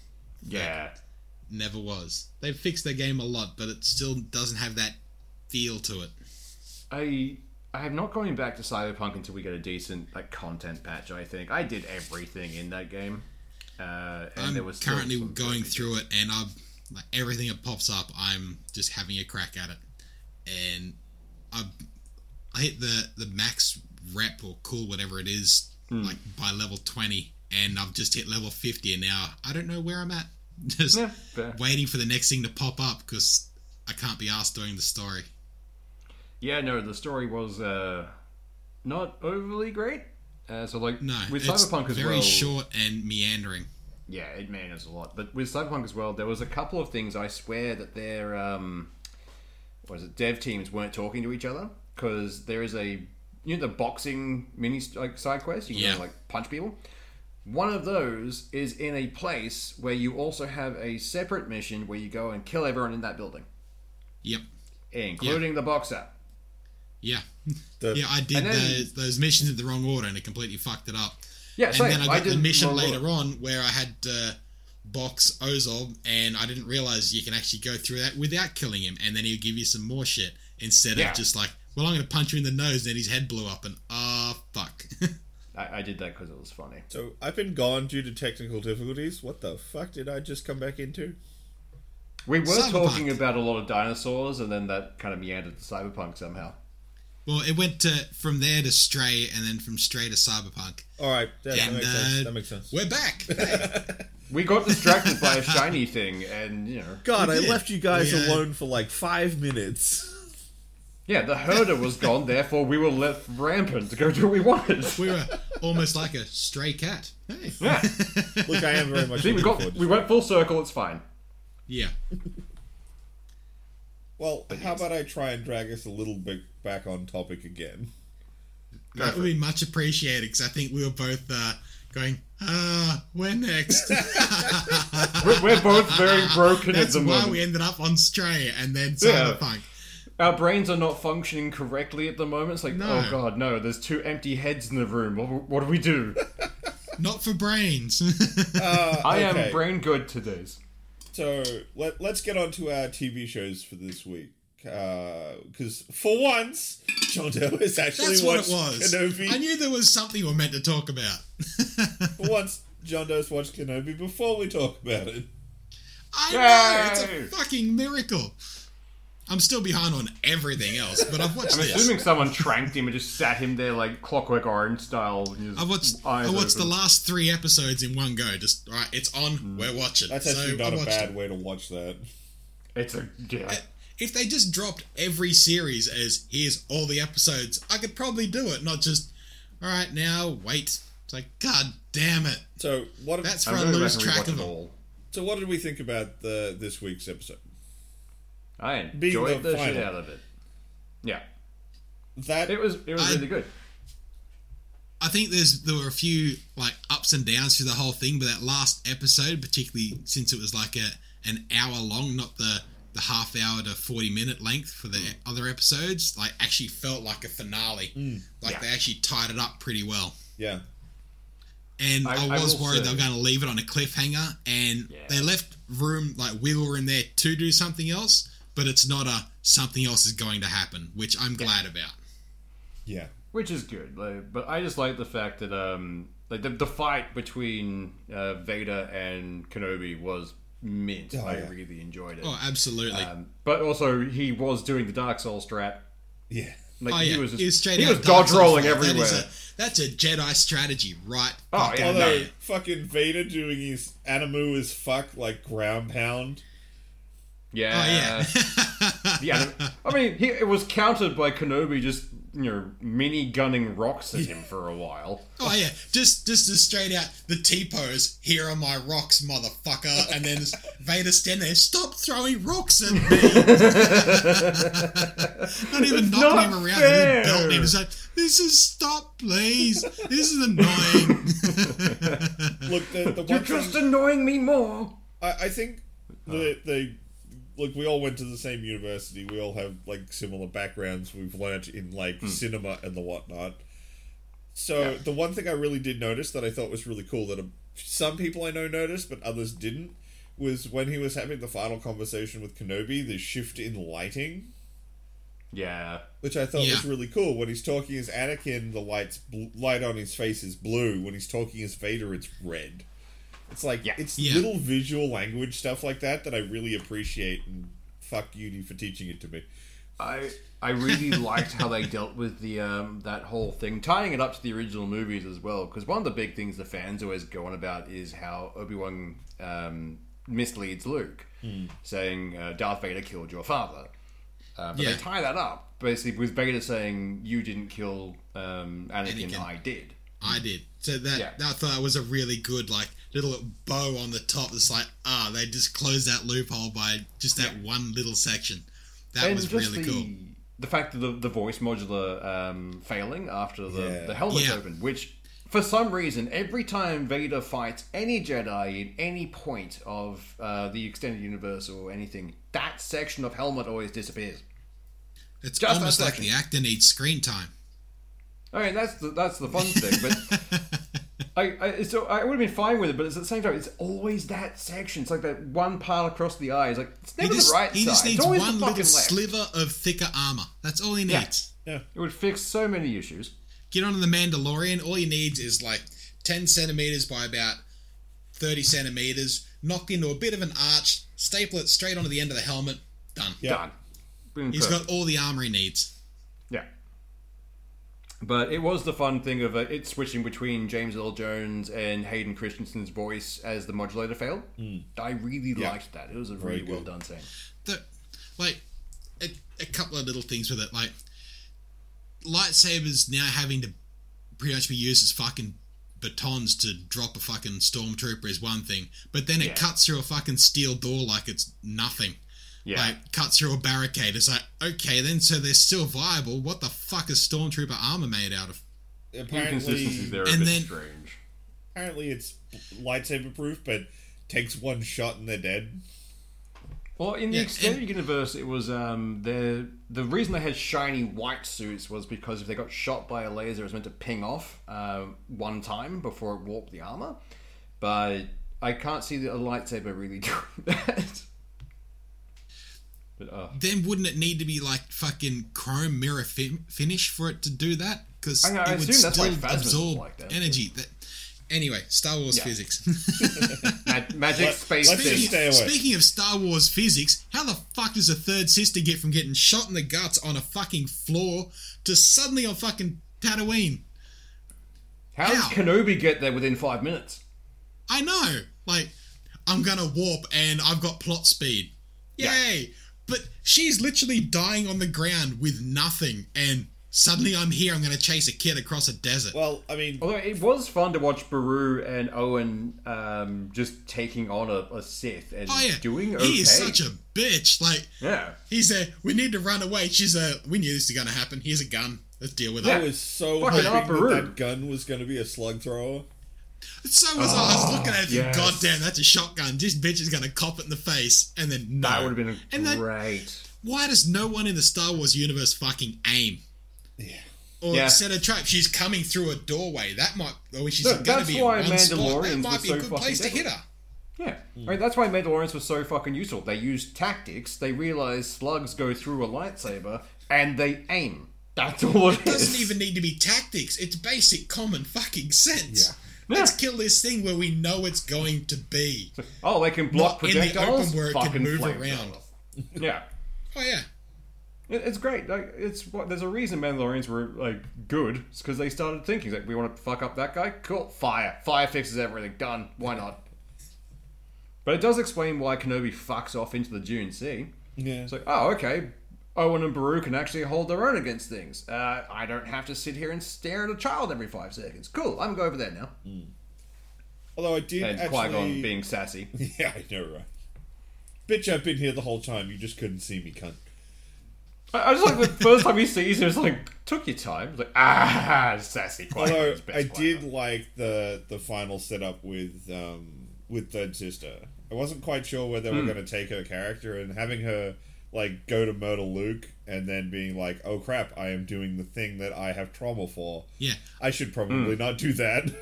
Yeah. Never was. They've fixed their game a lot, but it still doesn't have that feel to it. I I have not going back to Cyberpunk until we get a decent like content patch. I think I did everything in that game, uh, and I'm there was currently going through it, and I'm like everything that pops up, I'm just having a crack at it, and I I hit the the max rep or cool whatever it is Hmm. like by level twenty, and I've just hit level fifty, and now I don't know where I'm at. [laughs] Just Yeah, waiting for the next thing to pop up because I can't be asked doing the story. Yeah, no, the story was uh, not overly great. Uh, so like No, with it's Cyberpunk as very well, short and meandering. yeah, it meanders a lot. But with Cyberpunk as well, there was a couple of things I swear that their um, what is it, dev teams weren't talking to each other because there is a you know the boxing mini like side quest you can Yeah. like punch people. One of those is in a place where you also have a separate mission where you go and kill everyone in that building, Yep. including the boxer. Yeah. [laughs] The- yeah, I did then- those, those missions in the wrong order and it completely fucked it up. Yeah, and same. then I got the mission later order. on where I had to box Ozob, and I didn't realize you can actually go through that without killing him, and then he'll give you some more shit instead Yeah. of just like, well, I'm going to punch you in the nose, and then his head blew up, and ah, fuck. [laughs] I, I did that because it was funny. So I've been gone due to technical difficulties. What the fuck did I just come back into? We were Cyberpunk. talking about a lot of dinosaurs, and then that kind of meandered to cyberpunk somehow. well, it went to from there to Stray, and then from Stray to Cyberpunk. All right, that, that And, makes sense. uh, That makes sense. We're back. [laughs] Hey. We got distracted by a [laughs] shiny thing, and you know, God, I left you guys We, uh, alone for like five minutes. Yeah, the herder was gone. Therefore, we were left rampant to go do what we wanted. we were almost like a stray cat. Hey. Yeah, [laughs] Look, I am very much. see, we looking got forward we went full circle. It's fine. Yeah. Well, how about I try and drag us a little bit back on topic again? Go That for would it. be much appreciated because I think we were both uh, going, ah, we're next. [laughs] We're, we're both very broken [laughs] That's at the why moment. we ended up on Stray and then Yeah. Cyberpunk. Our brains are not functioning correctly at the moment. It's like, No. oh god, no! There's two empty heads in the room. What, what do we do? [laughs] Not for brains. [laughs] Uh, I okay. am brain good today's. So let, let's get on to our TV shows for this week. Because for once, Johndoe has actually That's what watched it was. Kenobi. I knew there was something we were meant to talk about. [laughs] For once, Johndoe's watched Kenobi before we talk about it. I know! It's Yay! a fucking miracle. I'm still behind on everything else, but I've watched I'm this. assuming someone tranked him and just sat him there like Clockwork Orange style. with his I watched I watched the last three episodes in one go. Just all right, it's on. Mm. We're watching. That's so actually I not a watched bad it. way to watch that. It's a yeah. If they just dropped every series as here's all the episodes, I could probably do it. Not just all right now. Wait. It's like God damn it. So what? That's I'm where I gonna lose track of them. all. so what did we think about the this week's episode? I enjoyed the the, shit out of it. Yeah, That it was it was I- really good. I think there's there were a few like ups and downs through the whole thing, but that last episode, particularly since it was like a an hour long, not the the half hour to forty minute length for the Mm. other episodes, like actually felt like a finale. Like Yeah. they actually tied it up pretty well. yeah. And I- I, I was will worried they were going to leave it on a cliffhanger, and Yeah. they left room like wiggle room there to do something else, but it's not a something else is going to happen, which I'm glad about. Yeah. which is good. Like, but I just like the fact that um, like the, the fight between uh, Vader and Kenobi was mint. Oh, I yeah. really enjoyed it. Oh, absolutely. Um, but also, he was doing the Dark Souls strat. Yeah. Like Oh he yeah, was just, he was straight he out was Dark dodge Souls rolling style. Everywhere. is a- that's a Jedi strategy, right? Oh, fucking yeah, Although there. fucking Vader doing his animu as fuck like ground pound. Yeah, Oh yeah. yeah. [laughs] I mean, he, it was countered by Kenobi just you know mini gunning rocks at him for a while. oh yeah. Just just a straight out the T pose. Here are my rocks, motherfucker. And then Vader standing there. Stop throwing rocks at me. [laughs] not even knocking not him around. fair. Just belting him. It's like this is stop, please. This is annoying. [laughs] Look, the, the You're one just annoying me more. I, I think the they look we all went to the same university. We all have like similar backgrounds. We've learnt in like cinema and the whatnot. So Yeah. the one thing I really did notice that I thought was really cool that um, some people I know noticed but others didn't was when he was having the final conversation with Kenobi. The shift in lighting. Yeah, which I thought was really cool. When he's talking as Anakin, the lights bl- light on his face is blue. When he's talking as Vader, it's red. It's like Yeah. it's Yeah. little visual language stuff like that that I really appreciate. And fuck uni for teaching it to me. I I really [laughs] liked how they dealt with the um, that whole thing, tying it up to the original movies as well. Because one of the big things the fans always go on about is how Obi Wan um, misleads Luke, saying uh, Darth Vader killed your father. Uh, but Yeah. they tie that up basically with Vader saying you didn't kill um, Anakin, Anakin. I did. I did. So that Yeah. that I thought was a really good like little bow on the top. It's like ah, they just closed that loophole by just that one little section. That and was really the, cool. The fact that the, the voice modular um, failing after the, Yeah. the helmet's Yeah. open, which for some reason, every time Vader fights any Jedi in any point of uh, the extended universe or anything, that section of helmet always disappears. It's just almost like the actor needs screen time. I mean, that's the, that's the fun thing, but [laughs] I, I so I would have been fine with it, but it's at the same time, it's always that section. It's like that one part across the eye. It's like it's He never just, the right he side. just needs it's always one little fucking left. sliver of thicker armor. That's all he needs. Yeah, It would fix so many issues. Get on the Mandalorian. All he needs is like ten centimeters by about thirty centimeters. Knocked into a bit of an arch. Staple it straight onto the end of the helmet. Done. Yeah. Done. Been He's perfect. got all the armor he needs. Yeah. But it was the fun thing of uh, it switching between James Earl Jones and Hayden Christensen's voice as the modulator failed. I really Yeah. liked that. It was a Very really well done scene. the like a, a couple of little things with it like lightsabers now having to pretty much be used as fucking batons to drop a fucking stormtrooper is one thing but then it Yeah. cuts through a fucking steel door like it's nothing Yeah. like cuts through a barricade it's like okay then so they're still viable what the fuck is stormtrooper armor made out of apparently, there and then- strange. apparently it's lightsaber proof, but takes one shot and they're dead. Well, in the Yeah, extended universe, it was um, the the reason they had shiny white suits was because if they got shot by a laser, it was meant to ping off uh, one time before it warped the armor. But I can't see that a lightsaber really [laughs] doing that. But uh, then wouldn't it need to be like fucking chrome mirror fi- finish for it to do that? Because I know, I it would assume that's still absorb like that. energy. That Anyway, Star Wars Yeah. physics. [laughs] Ma- magic Let- space let's thing. stay away. Speaking of Star Wars physics, how the fuck does a third sister get from getting shot in the guts on a fucking floor to suddenly on fucking Tatooine? How does How? Kenobi get there within five minutes? I know. Like, I'm gonna warp and I've got plot speed. Yay! But she's literally dying on the ground with nothing, and suddenly I'm here. I'm gonna chase a kid across a desert. Well, I mean, Although it was fun to watch Beru and Owen um, just taking on a, a Sith and oh yeah, doing okay. he is such a bitch. Like, yeah. he's a. We need to run away. She's a. We knew this was gonna happen. Here's a gun. Let's deal with I it. was so Fucking hoping Upperoo. that that gun was going to be a slug thrower. So was I. I was looking at it. yes. God damn, that's a shotgun. This bitch is gonna cop it in the face, and then no. That would have been And then- great. Why does no one in the Star Wars universe fucking aim? Yeah. Or Yeah. set a trap. She's coming through a doorway. That might. Or she's No, going to that's be in why one spot. That might be so a good fucking place to hit her. Yeah. I hmm. mean, that's why Mandalorians were so fucking useful. They used tactics, they realized slugs go through a lightsaber, and they aim. That's [laughs] all it It doesn't even need to be tactics. It's basic common fucking sense. Yeah. Let's kill this thing where we know it's going to be. Oh, they can block Not in the open where it can move around. [laughs] Yeah. Oh yeah. It's great. Like it's what there's a reason Mandalorians were like good. It's because they started thinking like we want to fuck up that guy. Cool, fire. Fire fixes everything. Done. Why not? But it does explain why Kenobi fucks off into the Dune Sea. Yeah. It's like, oh, okay. Owen and Beru can actually hold their own against things. Uh, I don't have to sit here and stare at a child every five seconds. Cool, I'm going over there now. Although I did And actually. Qui Gon being sassy. [laughs] Yeah, I know, right? Bitch, I've been here the whole time. You just couldn't see me, cunt. I, I just like the first time he sees him, it's like, took your time. It's like, ah, sassy Qui Although Gon's best I Qui-Gon. did like the the final setup with um with Third Sister. I wasn't quite sure where they Hmm. were going to take her character and having her like go to murder Luke and then being like, "Oh crap, I am doing the thing that I have trauma for. Yeah. I should probably not do that." [laughs]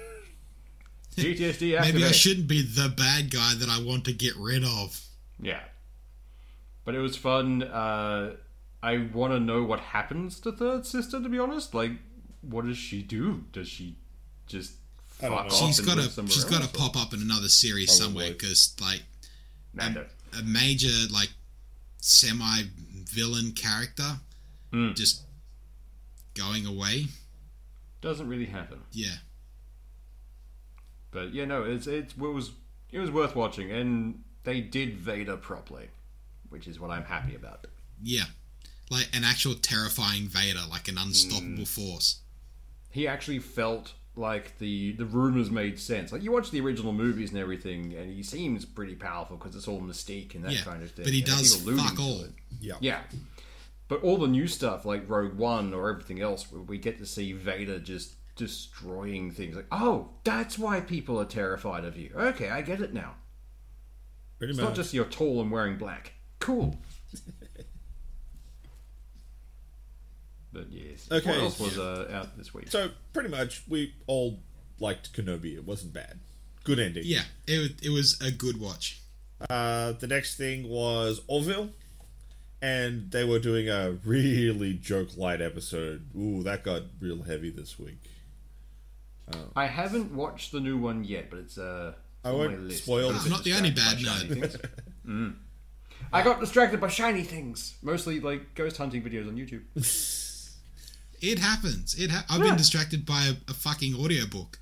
GTSD activate. Maybe I shouldn't be the bad guy that I want to get rid of. Yeah. But it was fun. Uh, I want to know what happens to Third Sister, to be honest. Like, what does she do? Does she just fuck know. off She's and got to. somewhere She's got to pop up in another series Probably. somewhere because like Mando. a major like semi villain character Mm. just going away. Doesn't really happen. Yeah. But yeah, no, it's it's it was it was worth watching, and they did Vader properly, which is what I'm happy about. Yeah. Like an actual terrifying Vader, like an unstoppable force. He actually felt like the the rumors made sense. Like you watch the original movies and everything, and he seems pretty powerful because it's all mystique and that Yeah. kind of thing. But he and does fuck all. it. yeah. Yeah. But all the new stuff, like Rogue One or everything else, where we get to see Vader just destroying things. Like, oh, that's why people are terrified of you. Okay, I get it now. Pretty It's much. not just you're tall and wearing black. Cool. But yes. Okay. What else was uh, out this week? So pretty much, we all liked Kenobi. It wasn't bad. Good ending. Yeah, it, it was a good watch. Uh, the next thing was Orville, and they were doing a really joke light episode. Ooh, that got real heavy this week. I haven't watched the new one yet, but it's uh. I won't my list. spoil I it. was I'm not the only bad by nerd. [laughs] Mm. I got distracted by shiny things, mostly like ghost hunting videos on YouTube. [laughs] It happens. It ha- I've Yeah. been distracted by a, a fucking audiobook.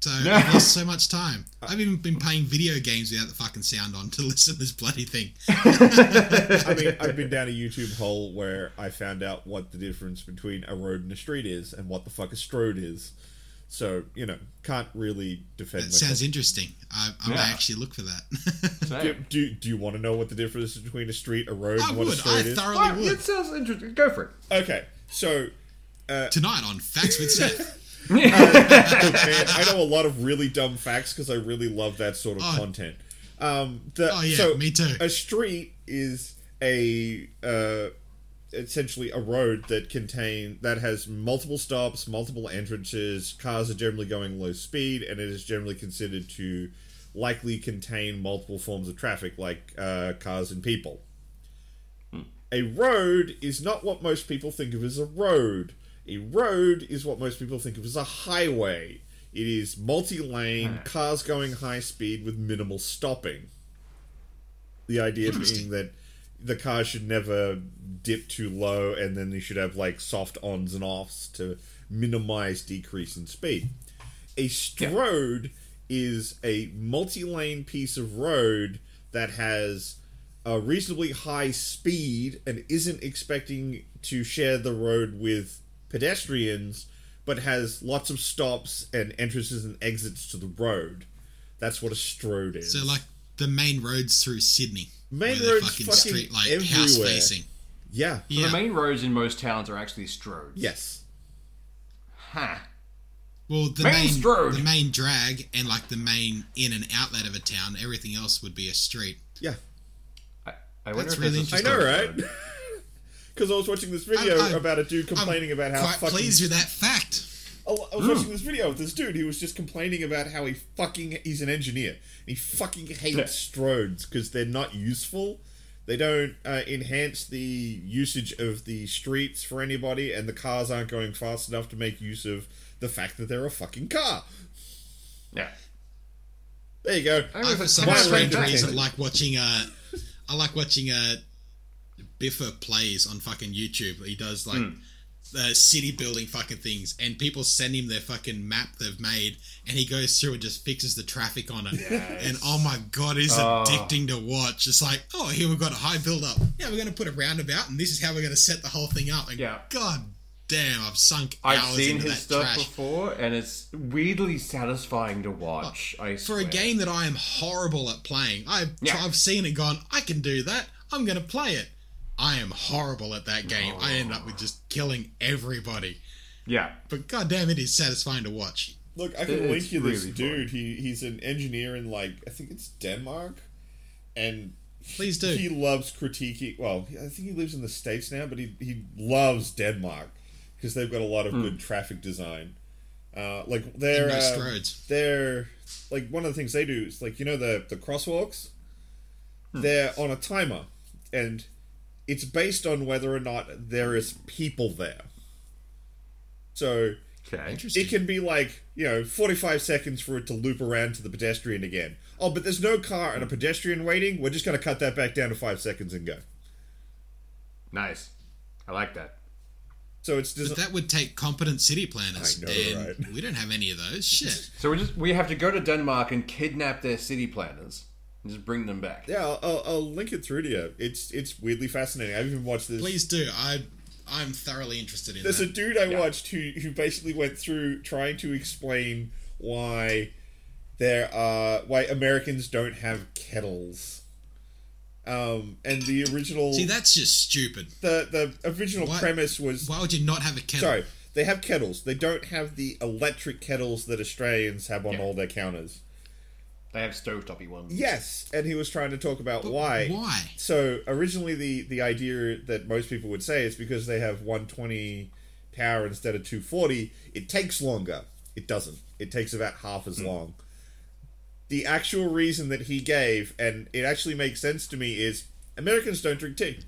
So [laughs] I've lost so much time. I've even been playing video games without the fucking sound on to [laughs] listen to this bloody thing. [laughs] I mean, I've been down a YouTube hole where I found out what the difference between a road and a street is, and what the fuck a stroad is. So you know, can't really defend That myself. sounds interesting. I, I Yeah. might actually look for that. Do, do, do you want to know what the difference is between a street, a road, I and what a would. I straight is? thoroughly Ah, would. it sounds interesting. Go for it. Okay, so Tonight on Facts with Seth. man, [laughs] I know a lot of really dumb facts because I really love that sort of Oh. content. Um, the, Oh, yeah, so me too. A street is a uh, essentially a road that contain that has multiple stops, multiple entrances. Cars are generally going low speed, and it is generally considered to likely contain multiple forms of traffic, like uh, cars and people. A road is not what most people think of as a road. A road is what most people think of as a highway. It is multi-lane, hmm. cars going high speed with minimal stopping. The idea being that the car should never dip too low, and then you should have like soft ons and offs to minimize decrease in speed. A stroad is a multi-lane piece of road that has a reasonably high speed and isn't expecting to share the road with pedestrians, but has lots of stops and entrances and exits to the road. That's what a stroad is. So like the main roads through Sydney. Main where they're roads fucking house everywhere. facing. yeah. Yeah. The main roads in most towns are actually stroads. Yes. Huh. Well, the Main main, the main drag and like the main in and outlet of a town, everything else would be a street. Yeah. I, I wonder That's if really there's a I interesting. know, right? [laughs] Because I was watching this video I'm- I'm- about a dude complaining about how Quite fucking. pleased with that fact. Oh, I was watching this video of this dude. He was just complaining about how he fucking. He's an engineer. And he fucking hates Yeah. stroads because they're not useful. They don't uh, enhance the usage of the streets for anybody, and the cars aren't going fast enough to make use of the fact that they're a fucking car. Yeah. There you go. I I, for some strange reason, like watching uh, I like watching uh, Biffa plays on fucking YouTube. He does like hmm. the city building fucking things, and people send him their fucking map they've made, and he goes through and just fixes the traffic on it. And oh my god, it's Oh. addicting to watch. It's like, oh, here we've got a high build up. Yeah, we're going to put a roundabout, and this is how we're going to set the whole thing up. And Yeah. god damn, I've sunk I've hours seen into his that stuff trash. before, and it's weirdly satisfying to watch. Oh, I for a game that I am horrible at playing. I've Yeah. I've seen it gone. I can do that. I'm going to play it. I am horrible at that game. I end up with just killing everybody. Yeah. But goddamn, it is satisfying to watch. Look, I can It's link you this really dude. He he's an engineer in like I think it's Denmark, and Please do. he loves critiquing. Well, I think he lives in the states now, but he he loves Denmark because they've got a lot of good traffic design. Uh, like they're And no uh, roads. they're like one of the things they do is like you know the the crosswalks. They're on a timer, and it's based on whether or not there is people there. So Okay. Interesting. it can be like, you know, 45 seconds for it to loop around to the pedestrian again. Oh, but there's no car and a pedestrian waiting. We're just going to cut that back down to five seconds and go. Nice. I like that. So it's but just. that would take competent city planners, I know, and right? we don't have any of those. Shit. So we just we have to go to Denmark and kidnap their city planners and just bring them back. Yeah, I'll, I'll, I'll link it through to you. It's it's weirdly fascinating. I've even watched this. Please do. I I'm thoroughly interested in There's a dude I Yeah. watched who who basically went through trying to explain why there are why Americans don't have kettles. Um, and the original See, that's just stupid. the the original Why- premise was Why would you not have a kettle? Sorry, they have kettles. They don't have the electric kettles that Australians have on Yeah. all their counters. They have stovetoppy ones. Yes, and he was trying to talk about why. Why? So originally, the the idea that most people would say is because they have 120 power instead of 240, it takes longer. It doesn't. It takes about half as hmm. long. The actual reason that he gave, and it actually makes sense to me, is Americans don't drink tea.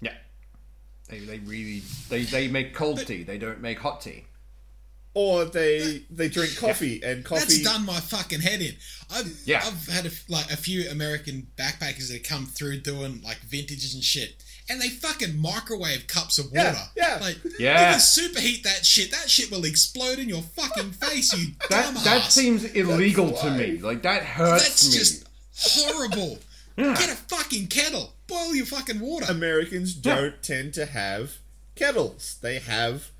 Yeah. They, they really they, they make cold tea. They don't make hot tea. Or they they [laughs] drink coffee, and coffee. That's done my fucking head in. I've Yeah. I've had a, like a few American backpackers that come through doing like vintages and shit, and they fucking microwave cups of water. Yeah, [laughs] yeah. Like Yeah. you can superheat that shit. That shit will explode in your fucking face. You [laughs] That dumbass. that seems illegal to me. Like that hurts That's me. just horrible. Yeah. Get a fucking kettle. Boil your fucking water. Americans don't tend to have kettles. They have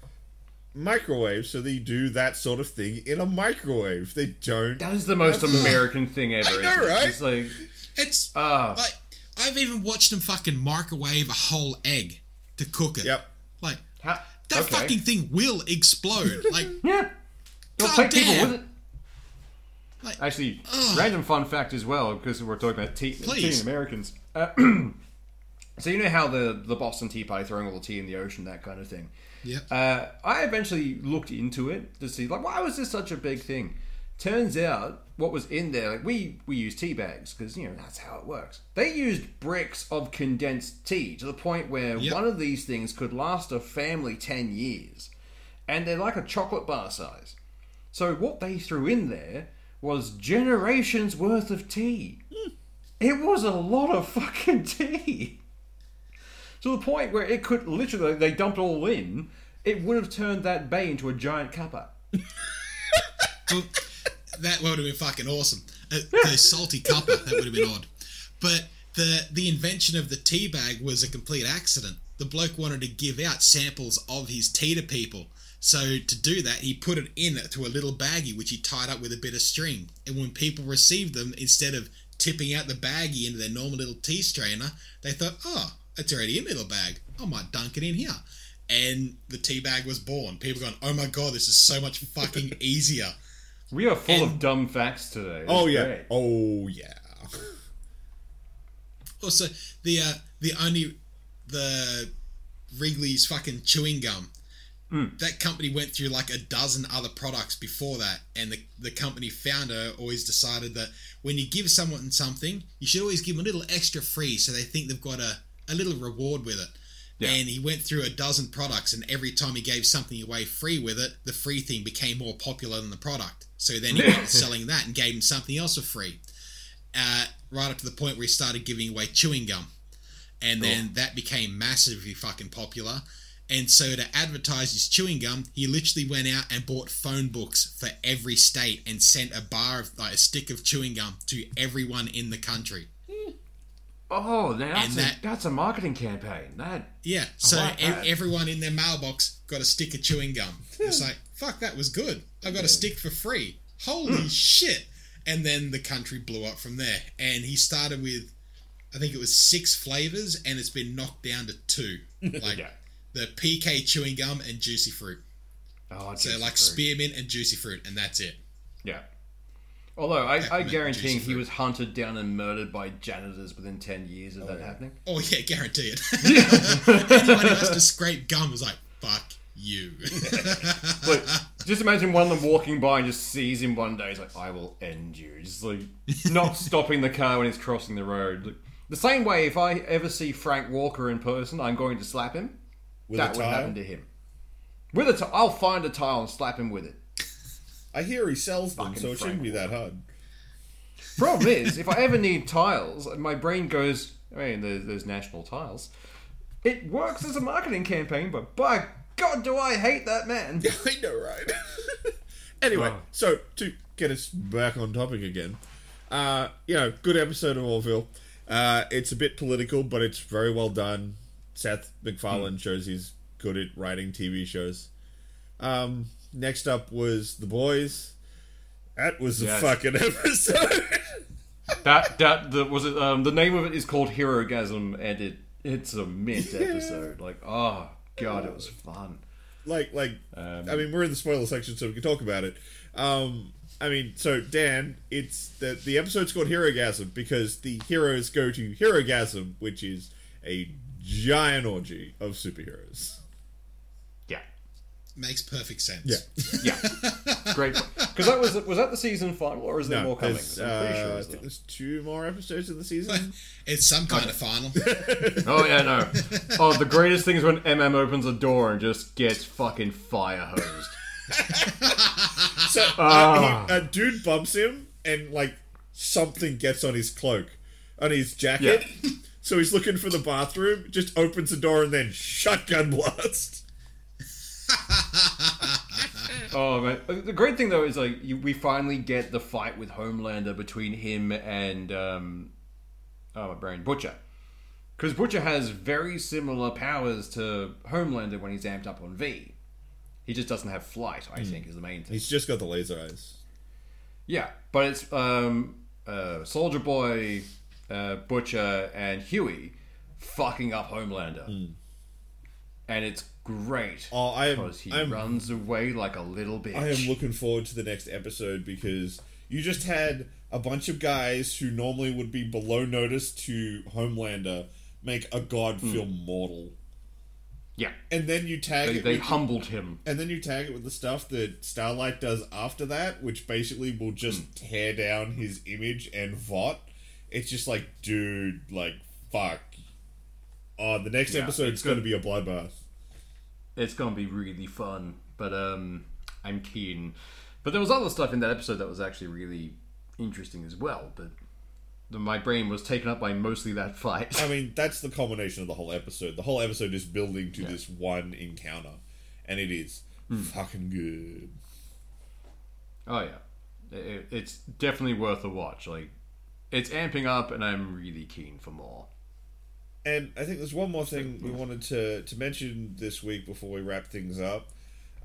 microwaves, so they do that sort of thing in a microwave. They don't. That is the most That's- American thing ever. [laughs] I know, right? It's like it's uh, like I've even watched them fucking microwave a whole egg to cook it. Yep. Like ha- that okay. fucking thing will explode. [laughs] Like yeah. They'll God take people with it. Like- Actually, Ugh. random fun fact as well, because we're talking about tea, tea Please. and Americans. Uh, [clears throat] [clears throat] so you know how the the Boston Tea Party throwing all the tea in the ocean, that kind of thing. Yeah. Uh, I eventually looked into it to see like why was this such a big thing. Turns out what was in there, like we we use tea bags because you know that's how it works. They used bricks of condensed tea to the point where Yep. one of these things could last a family ten years, and they're like a chocolate bar size. So what they threw in there was generations worth of tea. It was a lot of fucking tea. To the point where it could literally, they dumped all in, it would have turned that bay into a giant. Well, [laughs] that would have been fucking awesome. Uh, the salty cuppa, that would have been odd. But the the invention of the tea bag was a complete accident. The bloke wanted to give out samples of his tea to people. So to do that, he put it in to a little baggie which he tied up with a bit of string. And when people received them, instead of tipping out the baggie into their normal little tea strainer, they thought, "Oh, it's already in a little bag. I might dunk it in here." And the tea bag was born. People going, "Oh my god, this is so much fucking [laughs] easier." We are full of dumb facts today. Oh yeah. great. Oh yeah. [laughs] Also, the uh, the only the Wrigley's fucking chewing gum. That company went through like a dozen other products before that, and the the company founder always decided that when you give someone something, you should always give them a little extra free, so they think they've got a a little reward with it. Yeah. And he went through a dozen products, and every time he gave something away free with it, the free thing became more popular than the product. So then he went selling that and gave him something else for free uh, right up to the point where he started giving away chewing gum. And then that became massively fucking popular. And so to advertise his chewing gum, he literally went out and bought phone books for every state and sent a bar of like a stick of chewing gum to everyone in the country. Oh, that's, And a, that- that's a marketing campaign. That Yeah, so like e- that. everyone in their mailbox got a stick of chewing gum. It's like, fuck, that was good. I got a stick for free. Holy hmm. shit. And then the country blew up from there. And he started with, I think it was six flavors, and it's been knocked down to two. [laughs] Like Yeah. the PK chewing gum and juicy fruit. oh, So like fruit. spearmint and juicy fruit, and that's it. Yeah. Although I, I [laughs] guarantee he was hunted down and murdered by janitors within ten years of that oh, happening. Oh yeah, guarantee it. [laughs] [laughs] Anyone who has to scrape gum is like, fuck you. Like, just imagine one of them walking by and just sees him one day. He's like, "I will end you." Just like not stopping the car when he's crossing the road. Like, the same way, if I ever see Frank Walker in person, I'm going to slap him. With that would happen to him. With a tile, I'll find a tile and slap him with it. I hear he sells them, Fucking so it shouldn't Frank be that hard. Problem is, if I ever need tiles, my brain goes, I mean, there's, there's national tiles. It works as a marketing campaign, but by God, do I hate that man. [laughs] I know, right? [laughs] anyway, Oh. so to get us back on topic again, uh, you know, good episode of Orville. Uh, it's a bit political, but it's very well done. Seth MacFarlane shows he's good at writing TV shows. Um, next up was The Boys. That was a Yes. fucking [laughs] episode. That that the was it. Um, the name of it is called Hero Herogasm, and it it's a mint episode. Like, oh god, it was fun. like like Um, I mean we're in the spoiler section so we can talk about it. Um I mean so Dan, it's the the episode's called Hero Herogasm because the heroes go to Hero Herogasm, which is a giant orgy of superheroes. Yeah, Makes perfect sense. Yeah. yeah, [laughs] great. Because that was was that the season final, or is there No, more coming? there's, I'm pretty uh, sure. I think there's two more episodes of the season. [laughs] It's some kind of final. [laughs] Oh yeah, no. Oh, the greatest thing is when MM opens a door and just gets fucking fire hosed. so uh, he, a dude bumps him and like something gets on his cloak, on his jacket. So he's looking for the bathroom, just opens the door and then shotgun blast. [laughs] Oh man, the great thing though is like you, we finally get the fight with Homelander between him and um, oh my brain Butcher, because Butcher has very similar powers to Homelander when he's amped up on V. He just doesn't have flight. I think is the main thing. He's just got the laser eyes. Yeah, but it's um, uh, Soldier Boy, uh, Butcher, and Hughie fucking up Homelander, and it's great Oh, I am. because he I'm runs away like a little bitch. I am looking forward to the next episode because you just had a bunch of guys who normally would be below notice to Homelander make a god feel mortal, yeah, and then you tag they, it they with, humbled him. and then you tag it with the stuff that Starlight does after that, which basically will just Hmm. tear down his image and Vought. It's just like, dude, like fuck. Oh, the next Yeah, episode's going to be a bloodbath. It's gonna be really fun, but um, I'm keen. But there was other stuff in that episode that was actually really interesting as well. But my brain was taken up by mostly that fight. I mean, [laughs] that's the culmination of the whole episode. The whole episode is building to this one encounter, and it is fucking good. Oh yeah, it, it's definitely worth a watch. Like, it's amping up, and I'm really keen for more. And I think there's one more thing we wanted to, to mention this week before we wrap things up.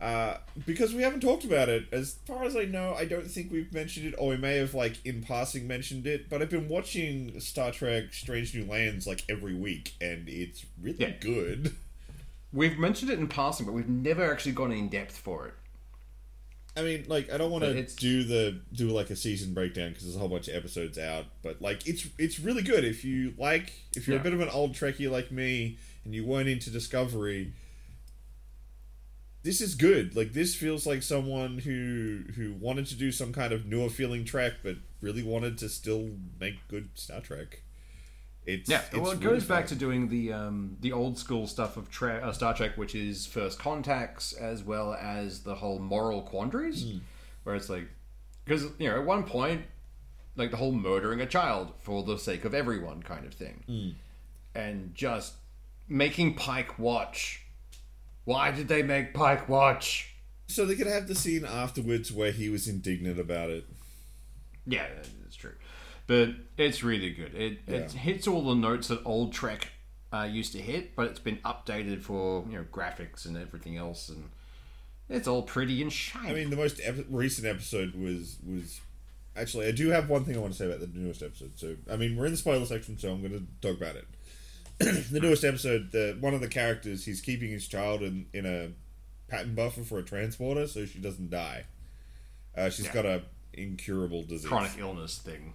Uh, because we haven't talked about it. As far as I know, I don't think we've mentioned it, or we may have, like, in passing mentioned it. But I've been watching Star Trek Strange New Lands, like, every week, and it's really Yeah. good. We've mentioned it in passing, but we've never actually gone in depth for it. I mean, like, I don't want to do the do like a season breakdown because there's a whole bunch of episodes out. But like, it's it's really good if you like if you're Yeah. a bit of an old Trekkie like me and you weren't into Discovery. This is good. Like, this feels like someone who who wanted to do some kind of newer feeling Trek, but really wanted to still make good Star Trek. It's Yeah, it's well, it really goes back to doing the um, the old school stuff of tra- uh, Star Trek, which is first contacts as well as the whole moral quandaries, Hmm. where it's like, because you know, at one point, like the whole murdering a child for the sake of everyone kind of thing, Hmm. and just making Pike watch. Why did they make Pike watch? so they could have the scene afterwards where he was indignant about it. Yeah, that's true. But it's really good. It, it hits all the notes that old Trek uh, used to hit, but it's been updated for you know graphics and everything else, and it's all pretty and shiny. I mean, the most ep- recent episode was was actually. I do have one thing I want to say about the newest episode. So, I mean, we're in the spoiler section, so I'm going to talk about it. [clears throat] the newest episode, the one of the characters, he's keeping his child in in a pattern buffer for a transporter, so she doesn't die. Uh, she's Yeah. got a incurable disease. chronic illness thing.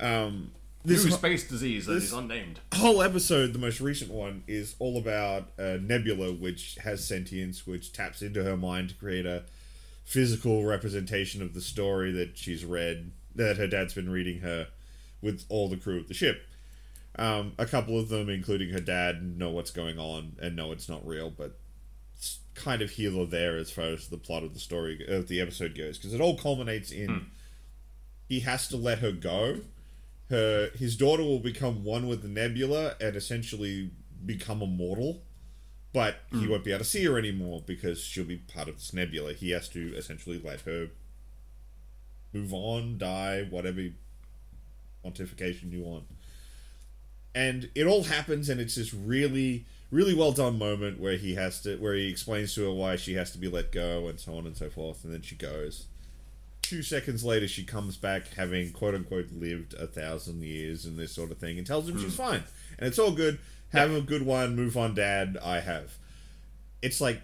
Um, This New space disease that is unnamed. whole episode, the most recent one, is all about uh, Nebula, which has sentience, which taps into her mind to create a physical representation of the story that she's read, that her dad's been reading her with all the crew of the ship. Um, a couple of them, including her dad, know what's going on and know it's not real, but it's kind of here or there as far as the plot of the story of the episode goes, because it all culminates in he has to let her go her his daughter will become one with the nebula and essentially become immortal but he hmm. won't be able to see her anymore because she'll be part of this nebula. He has to essentially let her move on die whatever quantification you want. And it all happens and it's this really really well done moment where he has to where he explains to her why she has to be let go and so on and so forth and then she goes two seconds later she comes back having quote unquote lived a thousand years and this sort of thing and tells him she's fine. And it's all good. Have a good one. Move on dad. I have. It's like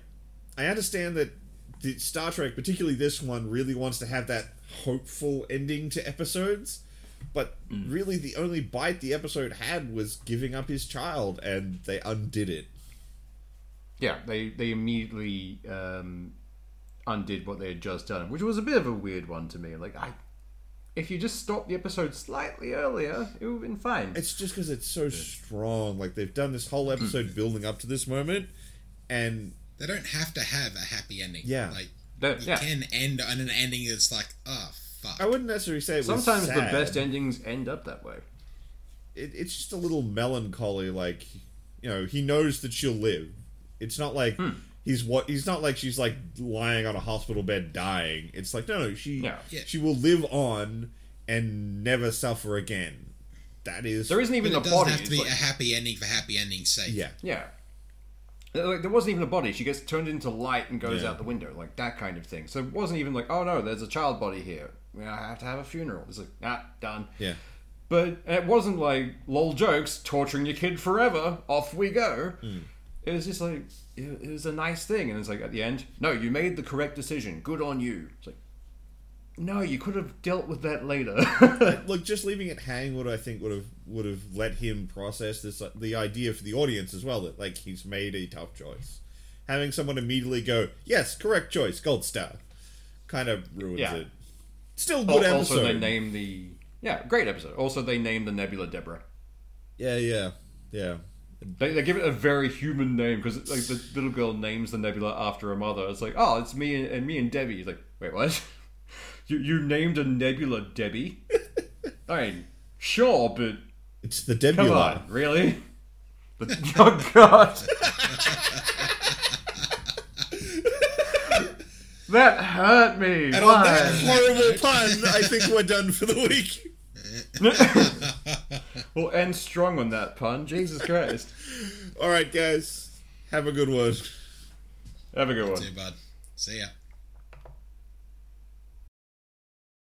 i understand that the star trek particularly this one really wants to have that hopeful ending to episodes but really the only bite the episode had was giving up his child and they undid it. Yeah, they they immediately um, undid what they had just done, which was a bit of a weird one to me. Like I, if you just stopped the episode slightly earlier, it would have been fine. It's just because it's so strong. Like they've done this whole episode building up to this moment, and They don't have to have a happy ending. Yeah. Like That- you yeah. can end on an ending that's like, oh fuck. I wouldn't necessarily say it was Sometimes the best endings end up that way. It, it's just a little melancholy. Like you know, he knows that she'll live. It's not like Hmm. He's what. He's not like she's like lying on a hospital bed dying. It's like no, no, she Yeah. Yeah. she will live on and never suffer again. That is There isn't even a doesn't body. have to be like- a happy ending for happy ending's sake. yeah. yeah. Like, there wasn't even a body. She gets turned into light and goes Yeah. out the window, like that kind of thing. So it wasn't even like, oh no, there's a child body here. I have to have a funeral. It's like, ah, done. Yeah. But it wasn't like lol jokes, torturing your kid forever. Off we go. Hmm. It was just like it, it was a nice thing, and it's like at the end, no, you made the correct decision. Good on you. It's like, no, you could have dealt with that later. [laughs] Look, just leaving it hang would I think would have would have let him process this the idea for the audience as well that like he's made a tough choice. Having someone immediately go, "Yes, correct choice, gold star," kind of ruins Yeah. it. Still good also, episode. they name the yeah, great episode. Also, they name the Nebula Deborah. yeah, yeah, yeah. They, they give it a very human name because like the little girl names the nebula after her mother. It's like, oh, it's me and, and me and Debbie. It's like, wait, what? [laughs] You, you named a nebula Debbie. [laughs] I mean, sure, but It's the come on, really? [laughs] But, oh god. that hurt me. And on that horrible pun, I think we're done for the week. [laughs] we'll end strong on that pun. Jesus Christ. All right, guys. Have a good one. Have a good one. Too bad. See ya.